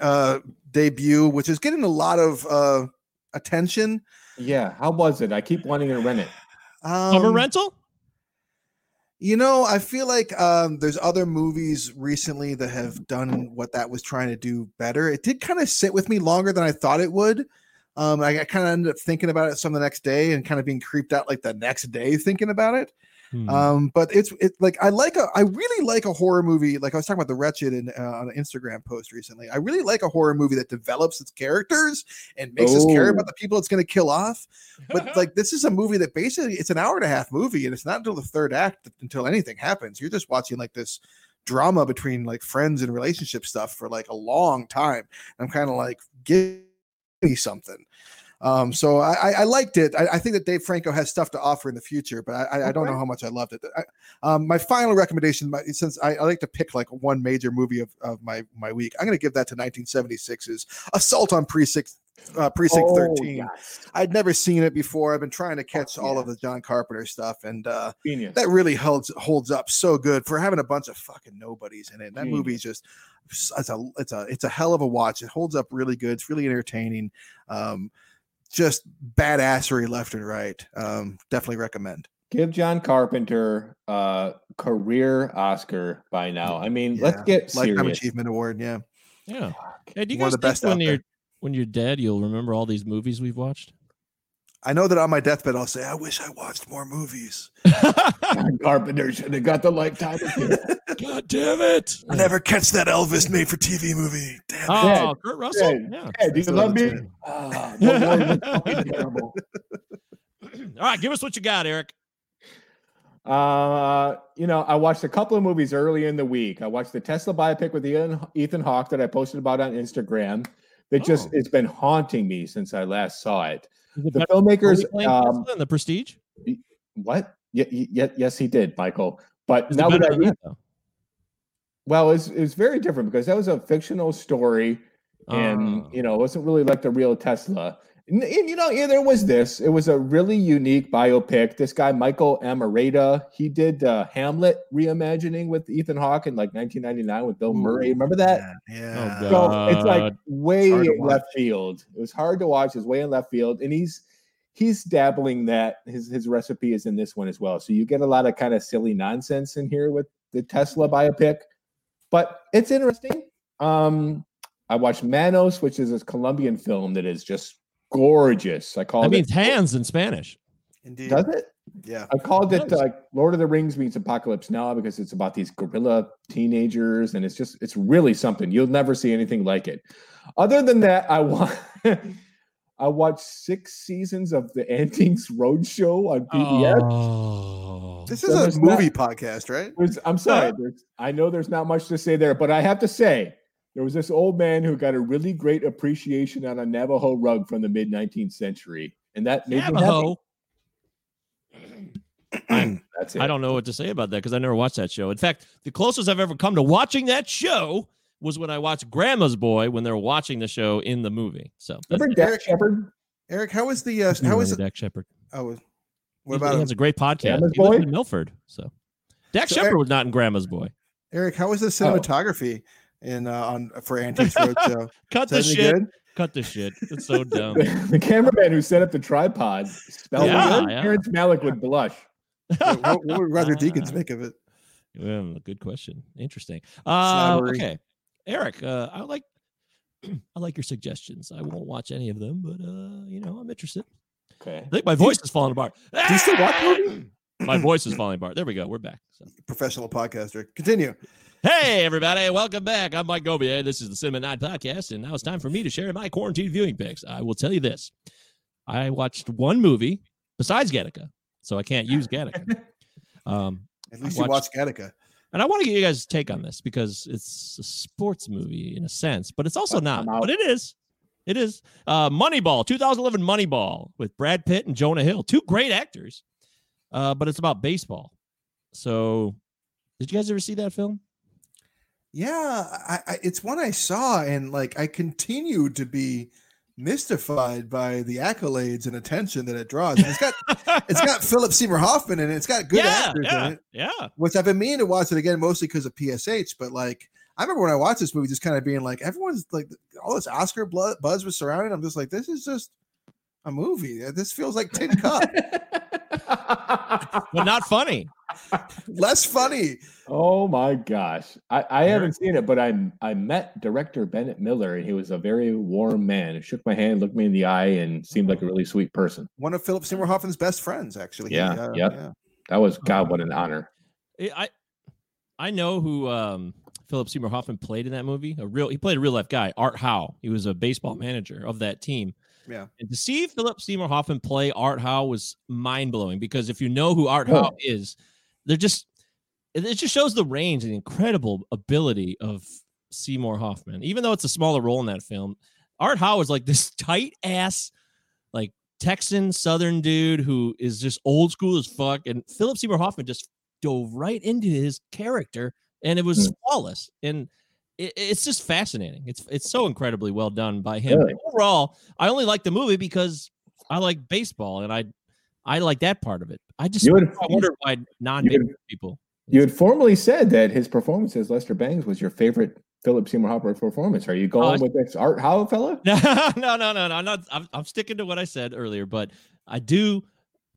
uh debut which is getting a lot of uh attention yeah. How was it? I keep wanting to rent it. Summer um, rental? You know, I feel like um, there's other movies recently that have done what that was trying to do better. It did kind of sit with me longer than I thought it would. Um, I, I kind of ended up thinking about it some the next day and kind of being creeped out like the next day thinking about it. Hmm. Um, but it's it like I like a I really like a horror movie. Like I was talking about the Wretched in uh, on an Instagram post recently. I really like a horror movie that develops its characters and makes us care Oh. about the people it's going to kill off. But like this is a movie that basically it's an hour and a half movie, and it's not until the third act until anything happens. You're just watching like this drama between like friends and relationship stuff for like a long time. I'm kind of like give me something. Um, so I, I, liked it. I, I think that Dave Franco has stuff to offer in the future, but I, I, don't know how much I loved it. I, um, my final recommendation, my, since I, I like to pick like one major movie of, of my my week, I'm going to give that to 1976's Assault on Precinct uh, Precinct Oh, 13. yes. I'd never seen it before. I've been trying to catch all of the John Carpenter stuff, and uh, Genius. that really holds holds up so good for having a bunch of fucking nobodies in it. That movie's just it's a it's a it's a hell of a watch. It holds up really good. It's really entertaining. Um, just badassery left and right. Um, definitely recommend. Give John Carpenter a career Oscar by now. I mean, let's Yeah. get Lifetime serious. Achievement Award. Yeah. Yeah. Hey, do you One guys of the best think when you're there. when you're dead, you'll remember all these movies we've watched? I know that on my deathbed, I'll say, I wish I watched more movies. John Carpenter should have got the lifetime. Achievement. God damn it! I never catch that Elvis made for TV movie. Damn. Oh, Dead. Kurt Russell. Dead. Yeah. Hey, do you Still love me? haven't it. No more than fucking terrible. All right, give us what you got, Eric. Uh, you know, I watched a couple of movies early in the week. I watched the Tesla biopic with Ethan, Ethan Hawke that I posted about on Instagram. That just Oh. it's been haunting me since I last saw it. The filmmakers, um, in the Prestige. what? Yeah, yeah, yes, he did, Michael. But now that I read, well, it's it's very different because that was a fictional story and Oh. you know, it wasn't really like the real Tesla. And, and, you know, yeah, there was this. It was a really unique biopic. This guy, Michael Almereyda, he did uh, Hamlet reimagining with Ethan Hawke in like 1999 with Bill Murray. Remember that? Yeah. Oh, So it's like way hard to in left field. It was hard to watch. It's way in left field, and he's he's dabbling that his his recipe is in this one as well. So you get a lot of kind of silly nonsense in here with the Tesla biopic, but it's interesting. Um, I watched Manos, which is a Colombian film that is just gorgeous. I call That it. means hands in Spanish. Indeed. Does it? Yeah. I called it Nice. like Lord of the Rings means Apocalypse Now because it's about these guerrilla teenagers, and it's just it's really something. You'll never see anything like it. Other than that, I want I watched six seasons of the Antiques Roadshow on PBS. Oh. This is there's a not- movie podcast, right? I'm sorry. I know there's not much to say there, but I have to say there was this old man who got a really great appreciation on a Navajo rug from the mid 19th century, and that made me happy. Navajo. That's it. I don't know what to say about that because I never watched that show. In fact, the closest I've ever come to watching that show was when I watched Grandma's Boy when they were watching the show in the movie. So Remember Dax Shepard? Eric, how was the uh, You how was it? Dax Shepard? Oh, what He- about he him? has a great podcast. Grandma's He lives Boy? in Milford. So Dax So Shepard Eric- was not in Grandma's Boy. Eric? How was the cinematography in uh, on for Antiques Roadshow? Cut the shit. good? Cut the shit. It's so dumb. the cameraman who set up the tripod spelled Yeah, it. yeah. Terrence Malick would blush. what, what would Roger Deakins make of it? Well, good question. Interesting. Uh, okay, Eric. Uh, I like I like your suggestions. I won't watch any of them, but uh, you know, I'm interested. Okay. I think my voice is falling apart. Do you still watch movies? My voice is falling apart. There we go. We're back. So. Professional podcaster. Continue. Hey, everybody. Welcome back. I'm Mike Gobier. This is the Cinema Nine Podcast, and now it's time for me to share my quarantine viewing picks. I will tell you this I watched one movie besides Gattaca, so I can't use Gattaca. Um, At I least you watched- watched Gattaca. and I want to get you guys' take on this because it's a sports movie in a sense, but it's also not. out. But it is. It is. Uh, Moneyball, 2011 Moneyball with Brad Pitt and Jonah Hill, two great actors. Uh, but it's about baseball. So, did you guys ever see that film? Yeah, I, I, it's one I saw, and like I continue to be mystified by the accolades and attention that it draws. And it's got it's got Philip Seymour Hoffman in it. It's got good yeah, actors yeah, in it. yeah. Which I've been meaning to watch it again, mostly because of PSH. But like, I remember when I watched this movie, just kind of being like, everyone's like, all this Oscar buzz was surrounding. I'm just like, this is just a movie. This feels like Tin Cup. But not funny. Less funny. Oh my gosh. I, I haven't seen it, but I I met director Bennett Miller and he was a very warm man. He shook my hand, looked me in the eye, and seemed like a really sweet person. One of Philip Seymour Hoffman's best friends, actually. He, Yeah, uh, yep. yeah. That was God, what an honor. I I- I know who um, Philip Seymour Hoffman played in that movie. A real he played a real life guy, Art Howe. He was a baseball manager of that team. Yeah. And to see Philip Seymour Hoffman play Art Howe was mind blowing because if you know who Art Oh. Howe is, they're just it just shows the range and the incredible ability of Seymour Hoffman. Even though it's a smaller role in that film, Art Howe is like this tight ass, like Texan Southern dude who is just old school as fuck. And Philip Seymour Hoffman just dove right into his character, and it was hmm. flawless. And it, it's just fascinating. It's it's so incredibly well done by him. Overall, I only like the movie because I like baseball, and I I like that part of it. I just would- I wonder why non would- people. You had formerly said that his performance as Lester Bangs was your favorite Philip Seymour Hoffman performance. Are you going I- with this Art Howe fella? No, no, no, no, no. I'm not. I'm, I'm sticking to what I said earlier, but I do.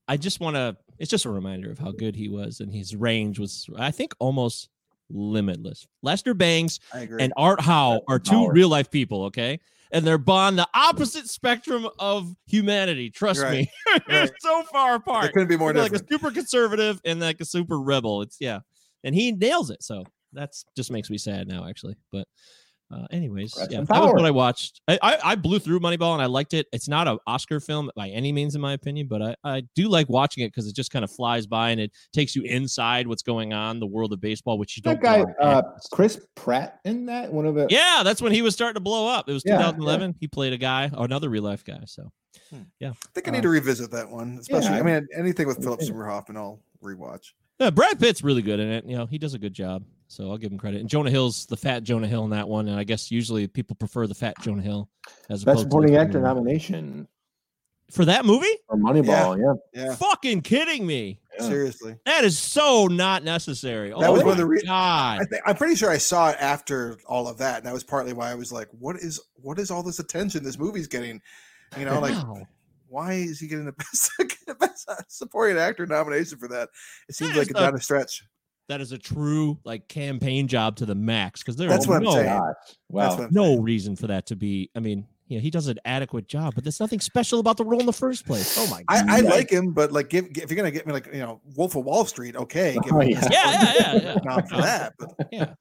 I just want to. It's just a reminder of how good he was, and his range was, I think, almost limitless. Lester Bangs and Art Howe are two Power. real life people, okay? And they're on the opposite spectrum of humanity. Trust Right. me, they're Right. so far They apart. couldn't be more like a super conservative and like a super rebel. It's yeah, and he nails it. So that's just makes me sad now, actually. But uh, anyways, yeah, that was what I watched. I, I I blew through Moneyball and I liked it. It's not an Oscar film by any means, in my opinion, but I I do like watching it because it just kind of flies by and it takes you inside what's going on the world of baseball, which you don't. That guy, uh. Chris Pratt in that one of the Yeah, that's when he was starting to blow up. It was Yeah, yeah. 2011. He played a guy, another real life guy. So, yeah. I think I need to revisit that one, especially. yeah, I mean, anything with I've Philip. Seymour Hoffman, I'll rewatch. Yeah, Brad Pitt's really good in it. You know, he does a good job. So I'll give him credit. And Jonah Hill's the fat Jonah Hill in that one, and I guess usually people prefer the fat Jonah Hill as a Best supporting to actor nomination for that movie. for Moneyball. Yeah. Yeah. Fucking kidding me! Seriously. That is so not necessary. That oh was my one of the re- God. I think, I'm pretty sure I saw it after all of that, and that was partly why I was like, "What is what is all this attention this movie's getting?" You know, like Wow. why is he getting the best, best supporting actor nomination for that? It seems That like is it's the- not a stretch. That is a true like campaign job to the max because there's That's is what I'm no, saying. Wow. What I'm no reason for that to be. I mean, yeah, he does an adequate job, but there's nothing special about the role in the first place. Oh my god! I, I like him, but like, give, if you're gonna get me like you know Wolf of Wall Street, okay, give Oh, me yeah. yeah, yeah, yeah, yeah. nom for that. But yeah.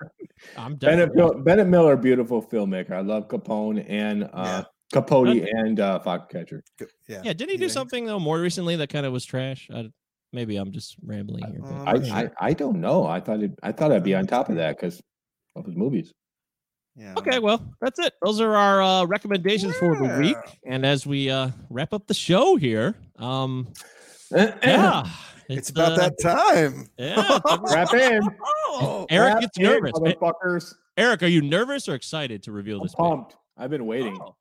I'm Bennett. Mil- Bennett Miller, beautiful filmmaker. I love Capone and uh, Capote and uh, Foxcatcher. yeah, Yeah, didn't he do Yeah. something though more recently that kind of was trash? I, maybe I'm just rambling here. But I, not I, sure. I don't know. I thought it, I thought I'd be on top of that because of his movies. yeah. okay, well, that's it. Those are our uh, recommendations for the week. And as we uh, wrap up the show here, um, yeah, It's about uh, that time. Yeah, Wrap in. Oh, Eric Wrap gets in, nervous. Motherfuckers. Eric, are you nervous or excited to reveal I'm this? pick? pumped. I've been waiting. Oh,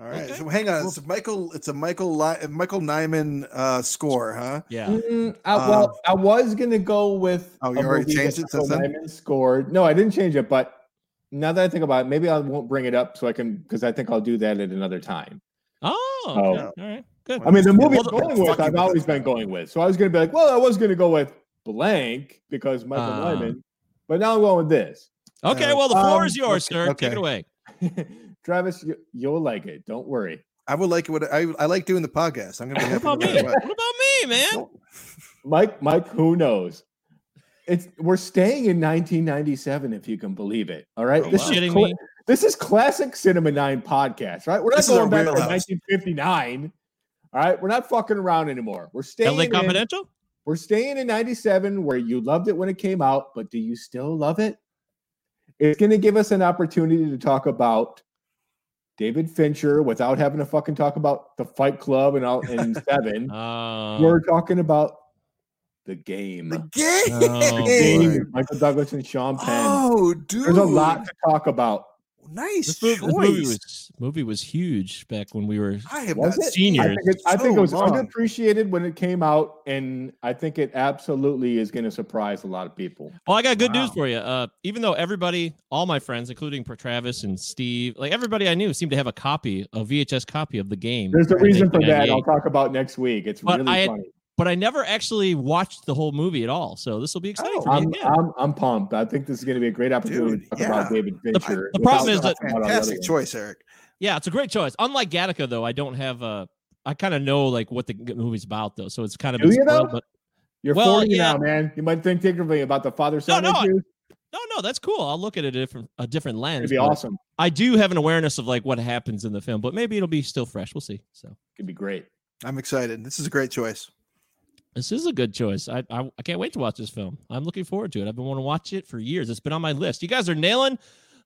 all right. okay. So hang on. It's a Michael. It's a Michael. Li- Michael Nyman uh, score, huh? yeah. Mm, I, well, I was gonna go with. Uh, Oh, you a already changed it since Michael then? Nyman scored. No, I didn't change it, but now that I think about it, maybe I won't bring it up so I can because I think I'll do that at another time. Oh, Oh. okay. all right, good. I mean, the movie Well, I'm going with, I've always been going with. So I was gonna be like, well, I was gonna go with blank because Michael Ah. Nyman, but now I'm going with this. okay, Uh, well, the floor um, is yours, okay, sir. Take okay. it away. Travis, you, you'll like it. Don't worry. I would like it. What I, I like doing the podcast. I'm gonna be What happy. about me? What what. about me, man? Mike, Mike, who knows? It's we're staying in 1997, if you can believe it. All right, Oh, this wow. is Shitting cla- me? this is classic Cinema Nine podcast, right? We're not This going back to 1959. All right, we're not fucking around anymore. We're staying. LA in- Confidential? we're staying in 97 where you loved it when it came out, but do you still love it? It's going to give us an opportunity to talk about David Fincher without having to fucking talk about the Fight Club and all in seven. Uh, We're talking about the game. The game. Oh, The game Michael Douglas and Sean Penn. Oh, dude. There's a lot to talk about. Nice this, movie, choice. this movie was movie was huge back when we were. I have not it? seen I Seniors. think, it, I think it was long. underappreciated when it came out, and I think it absolutely is going to surprise a lot of people. Well, I got good news for you. Uh, even though everybody, all my friends, including Travis and Steve, like everybody I knew, seemed to have a copy, a VHS copy of the game. There's a reason for that. I'll talk about next week. It's But really I had- funny. But I never actually watched the whole movie at all, so this will be exciting Oh, for me. I'm. I'm I'm pumped. I think this is going to be a great opportunity Dude, to talk about. David Fincher. the problem is that- talking about all the other Fantastic choice, Eric. Yeah, it's a great choice. Unlike Gattaca, though, I don't have a. I kind of know like what the movie's about, though, so it's kind of Do you, spoiled, though? But You're Well, 40 yeah. now, man. You might think differently about the father son No, no, I- no, no, that's cool. I'll look at it a different a different lens. It'd be awesome. I do have an awareness of like what happens in the film, but maybe it'll be still fresh. We'll see. So it Could be great. I'm excited. This is a great choice. This is a good choice. I, I I can't wait to watch this film. I'm looking forward to it. I've been wanting to watch it for years. It's been on my list. You guys are nailing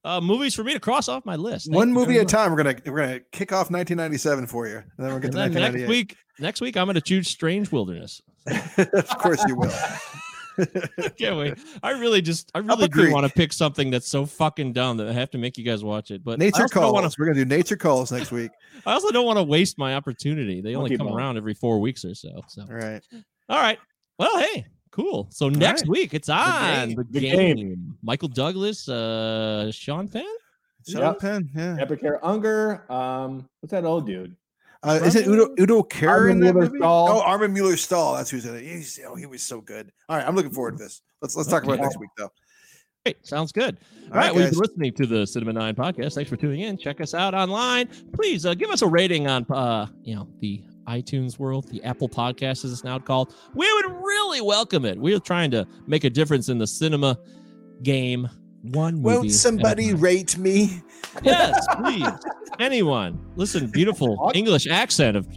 uh, movies for me to cross off my list. Thank One movie at a time. We're gonna we're gonna kick off 1997 for you, and then we'll get And to next week, next week I'm going to choose Strange Wilderness. of course you will. Can't wait. I really just, I really do want to pick something that's so fucking dumb that I have to make you guys watch it. But Nature calls. wanna- We're gonna do nature calls next week. I also don't want to waste my opportunity. They only come Bone. around every four weeks or so. So, All right. All right. Well, hey, cool. So next right. week it's on game. the, The game. game. Michael Douglas, uh, Sean Penn. Sean Yep. Penn. Yeah. Deborah Kara Unger. Um, what's that old dude? Uh, is it Udo Udo Kerr in Armin that Mueller movie? Stahl. Oh, Armin Mueller Stahl. That's who's in it. He's, oh, he was so good. All right, I'm looking forward to this. Let's let's talk about it next week though. Great. Sounds good. All All right. right, well, you've been listening to the Cinema Nine podcast. Thanks for tuning in. Check us out online. Please uh, give us a rating on, uh, you know, the iTunes world, the Apple Podcast as it's now called. We would really welcome it. We're trying to make a difference in the cinema game. One movie. Won't somebody rate me? Yes, please. Anyone. Listen, beautiful English accent of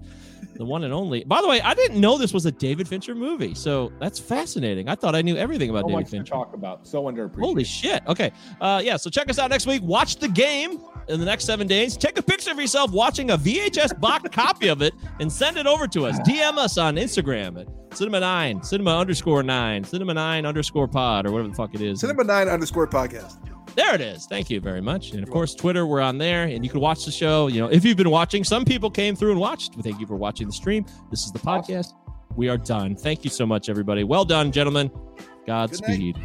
the one and only. By the way, I didn't know this was a David Fincher movie, so that's fascinating. I thought I knew everything about So David much to Fincher. talk about. So underappreciated. Holy shit. Okay. Uh, yeah. So check us out next week. Watch the game in the next seven days. Take a picture of yourself watching a VHS box copy of it and send it over to us. DM us on Instagram at Cinema Nine, Cinema underscore Nine, Cinema Nine underscore Pod, or whatever the fuck it is. Cinema Nine underscore podcast. There it is. Thank you very much. And of course, Twitter, we're on there, and you can watch the show. You know, if you've been watching, some people came through and watched. Thank you for watching the stream. This is the podcast. We are done. Thank you so much, everybody. Well done, gentlemen. Godspeed.